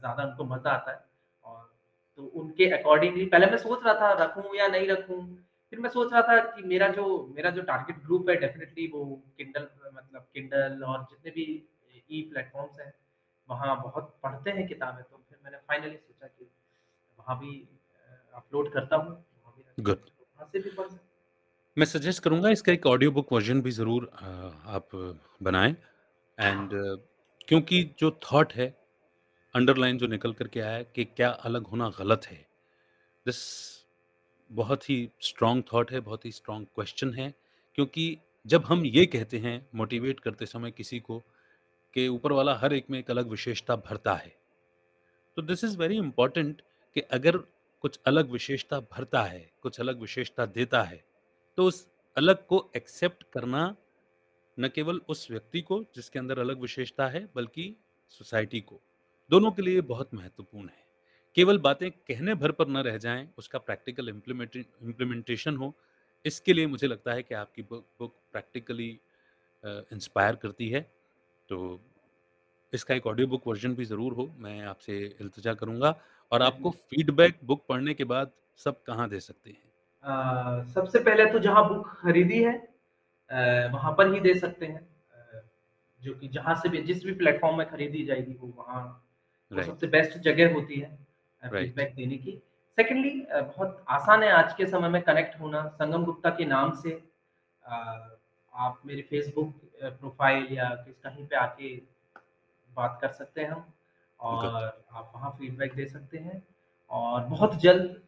ज़्यादा उनको मज़ा आता है और तो उनके अकॉर्डिंगली पहले मैं सोच रहा था रखूँ या नहीं रखूँ, फिर मैं सोच रहा था कि मेरा जो मेरा जो टारगेट ग्रुप है डेफ़िनेटली वो किंडल मतलब किंडल और जितने भी ई प्लेटफ़ॉर्म्स हैं, वहाँ बहुत पढ़ते हैं किताबें, तो फिर मैंने फाइनली सोचा कि वहाँ भी अपलोड करता हूँ,
गुड।
तो वहाँ से भी पढ़ सकते
मैं सजेस्ट करूँगा इसका एक ऑडियो बुक वर्ज़न भी ज़रूर आप बनाएँ एंड क्योंकि जो थॉट है, अंडरलाइन जो निकल करके आया है कि क्या अलग होना गलत है। दिस बहुत ही स्ट्रॉन्ग थॉट है, बहुत ही स्ट्रॉन्ग क्वेश्चन है, क्योंकि जब हम ये कहते हैं मोटिवेट करते समय किसी को कि ऊपर वाला हर एक में एक अलग विशेषता भरता है। तो दिस इज़ वेरी इम्पोर्टेंट कि अगर कुछ अलग विशेषता भरता है, कुछ अलग विशेषता देता है, तो उस अलग को एक्सेप्ट करना न केवल उस व्यक्ति को जिसके अंदर अलग विशेषता है, बल्कि सोसाइटी को, दोनों के लिए बहुत महत्वपूर्ण है। केवल बातें कहने भर पर न रह जाएँ, उसका प्रैक्टिकल इम्प्लीमेंटे इम्प्लीमेंटेशन हो, इसके लिए मुझे लगता है कि आपकी बुक बुक प्रैक्टिकली इंस्पायर करती है। तो इसका एक ऑडियो बुक वर्ज़न भी ज़रूर हो, मैं आपसे इल्तिजा करूँगा। और आपको फीडबैक बुक पढ़ने के बाद सब कहाँ दे सकते हैं?
अ, सबसे पहले तो जहाँ बुक खरीदी है अ, वहाँ पर ही दे सकते हैं। अ, जो कि जहाँ से भी जिस भी प्लेटफ़ॉर्म में खरीदी जाएगी वो वहाँ
राइट,
सबसे बेस्ट जगह होती है फीडबैक देने की। सेकेंडली बहुत आसान है आज के समय में कनेक्ट होना, संगम गुप्ता के नाम से। आप मेरी फ़ेसबुक प्रोफ़ाइल या किस कहीं पे आके बात कर सकते हैं हम और आप वहाँ फ़ीडबैक दे सकते हैं और बहुत जल्द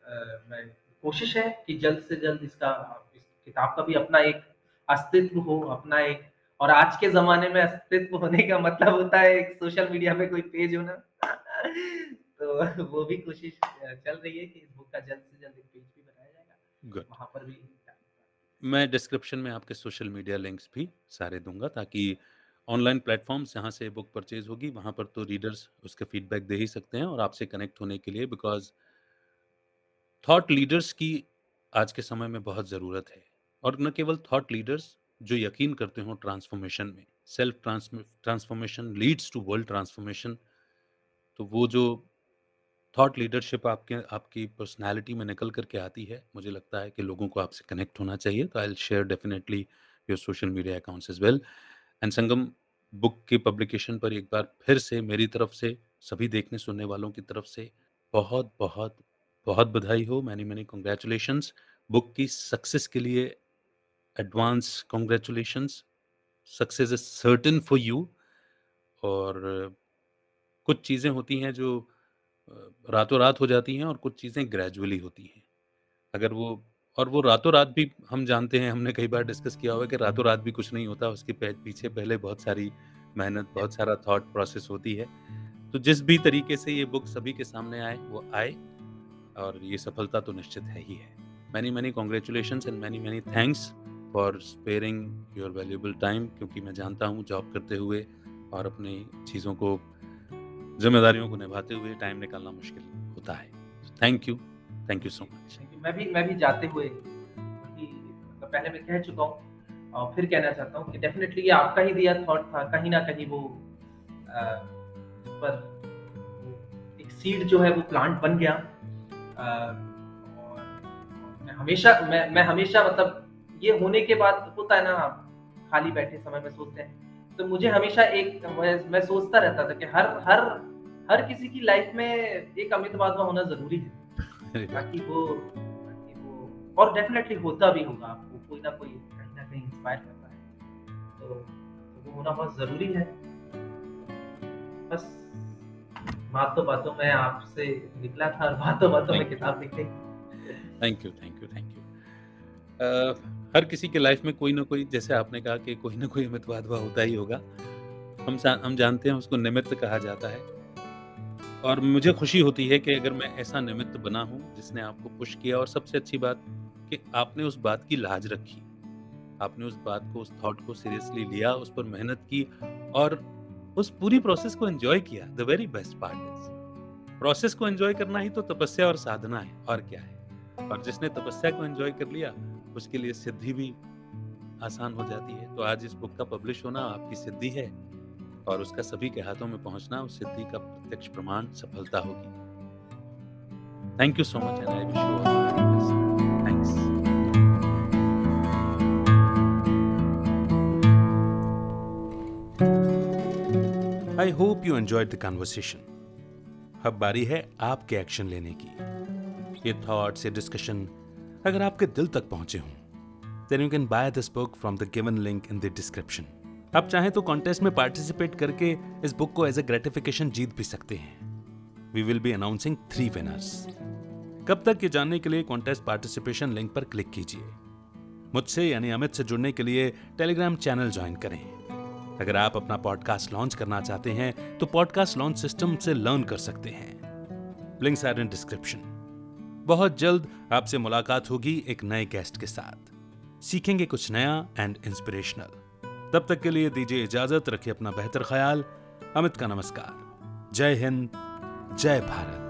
मैं कोशिश है कि जल्द से जल्द इसका इस किताब का भी अपना एक अस्तित्व हो, अपना एक और आज के ज़माने में अस्तित्व होने का मतलब होता है एक सोशल मीडिया पे कोई पेज होना। तो वो भी कोशिश चल रही है कि इस बुक का जल्द से जल्द एक पेज भी बनाया जाएगा। वहाँ पर भी
मैं डिस्क्रिप्शन में आपके सोशल मीडिया लिंक्स भी सारे दूँगा ताकि ऑनलाइन प्लेटफ़ॉर्म्स जहाँ से बुक परचेज़ होगी, वहाँ पर तो रीडर्स उसके फीडबैक दे ही सकते हैं और आपसे कनेक्ट होने के लिए बिकॉज़ थॉट लीडर्स की आज के समय में बहुत ज़रूरत है और न केवल थॉट लीडर्स जो यकीन करते हों ट्रांसफॉर्मेशन में self transformation leads to world transformation तो वो जो थॉट लीडरशिप आपके, आपकी पर्सनालिटी में निकल करके आती है। मुझे लगता है कि लोगों को आपसे कनेक्ट होना चाहिए तो I share definitely your social media accounts as well and Sangam, book की पब्लिकेशन पर एक बार फिर से मेरी तरफ़ से, सभी देखने सुनने वालों की तरफ़ से बहुत बहुत बहुत बधाई हो। मैनी मैनी कॉन्ग्रेचुलेशंस बुक की सक्सेस के लिए advance congratulations success is certain for you और कुछ चीज़ें होती हैं जो अ, रातों-रात हो जाती हैं और कुछ चीज़ें ग्रेजुअली होती हैं। अगर वो और वो रातों-रात भी हम जानते हैं, हमने कई बार डिस्कस किया हुआ है कि रातों-रात भी कुछ नहीं होता, उसके पीछे पहले बहुत सारी मेहनत, बहुत सारा थॉट प्रोसेस होती है। तो जिस भी तरीके से ये बुक सभी के सामने आए, वो आए और ये सफलता तो निश्चित है ही है। Many many congratulations and many many thanks for sparing your valuable time क्योंकि मैं जानता हूँ जॉब करते हुए और अपनी चीज़ों को ज़िम्मेदारियों को निभाते हुए टाइम निकालना मुश्किल होता है। Thank you, thank you so much.
मैं भी मैं भी जाते हुए पहले मैं कह चुका हूँ और फिर कहना चाहता हूँ कि डेफ़िनेटली ये आपका ही दिया थॉट था, कहीं ना कहीं वो इस पर एक सीड जो है वो प्लांट बन गया और मैं हमेशा मैं मैं हमेशा मतलब ये होने के बाद होता है ना आप खाली बैठे समय में सोचते हैं, तो मुझे हमेशा एक मैं सोचता रहता था कि हर हर हर किसी की लाइफ़ में एक अमित बाजवा होना ज़रूरी है। ताकि वो वो और डेफ़िनेटली होता भी होगा आपको कोई ना कोई कहीं न कहीं इंस्पायर करता है। तो तो वो होना बहुत ज़रूरी है। बस बातों-बातों में आपसे निकला था और बातों-बातों में किताब लिख गई।
Thank you, thank you, thank you. हर किसी के लाइफ में कोई ना कोई जैसे आपने कहा कि कोई ना कोई अमित बाजवा होता ही होगा। हम हम जानते हैं उसको निमित्त कहा जाता है और मुझे खुशी होती है कि अगर मैं ऐसा निमित्त बना हूँ जिसने आपको पुश किया और सबसे अच्छी बात कि आपने उस बात की लाज रखी। आपने उस बात को, उस थॉट को सीरियसली लिया, उस पर मेहनत की और उस पूरी प्रोसेस को एंजॉय किया। The very best part is process को एंजॉय करना ही तो तपस्या और साधना है और क्या है। और जिसने तपस्या को एंजॉय कर लिया उसके लिए सिद्धि भी आसान हो जाती है। तो आज इस बुक का पब्लिश होना आपकी सिद्धि है और उसका सभी के हाथों में पहुँचना उस सिद्धि का प्रत्यक्ष प्रमाण सफलता होगी। Thank you so much and I wish you thanks I hope you enjoyed the conversation अब बारी है आपके एक्शन लेने की। ये थॉट्स ये डिस्कशन अगर आपके दिल तक पहुँचे हों then you can buy this book from the given link in the description आप चाहें तो कॉन्टेस्ट में पार्टिसिपेट करके इस बुक को एज ए ग्रेटिफिकेशन जीत भी सकते हैं। We will be announcing three winners कब तक ये जानने के लिए कॉन्टेस्ट पार्टिसिपेशन लिंक पर क्लिक कीजिए। मुझसे यानी अमित से जुड़ने के लिए टेलीग्राम चैनल ज्वाइन करें। अगर आप अपना पॉडकास्ट लॉन्च करना चाहते हैं तो पॉडकास्ट लॉन्च सिस्टम से लर्न कर सकते हैं। लिंक्स आर इन डिस्क्रिप्शन बहुत जल्द आपसे मुलाकात होगी एक नए गेस्ट के साथ। सीखेंगे कुछ नया एंड इंस्पिरेशनल तब तक के लिए दीजिए इजाज़त, रखिए अपना बेहतर ख्याल। अमित का नमस्कार। जय हिंद, जय भारत।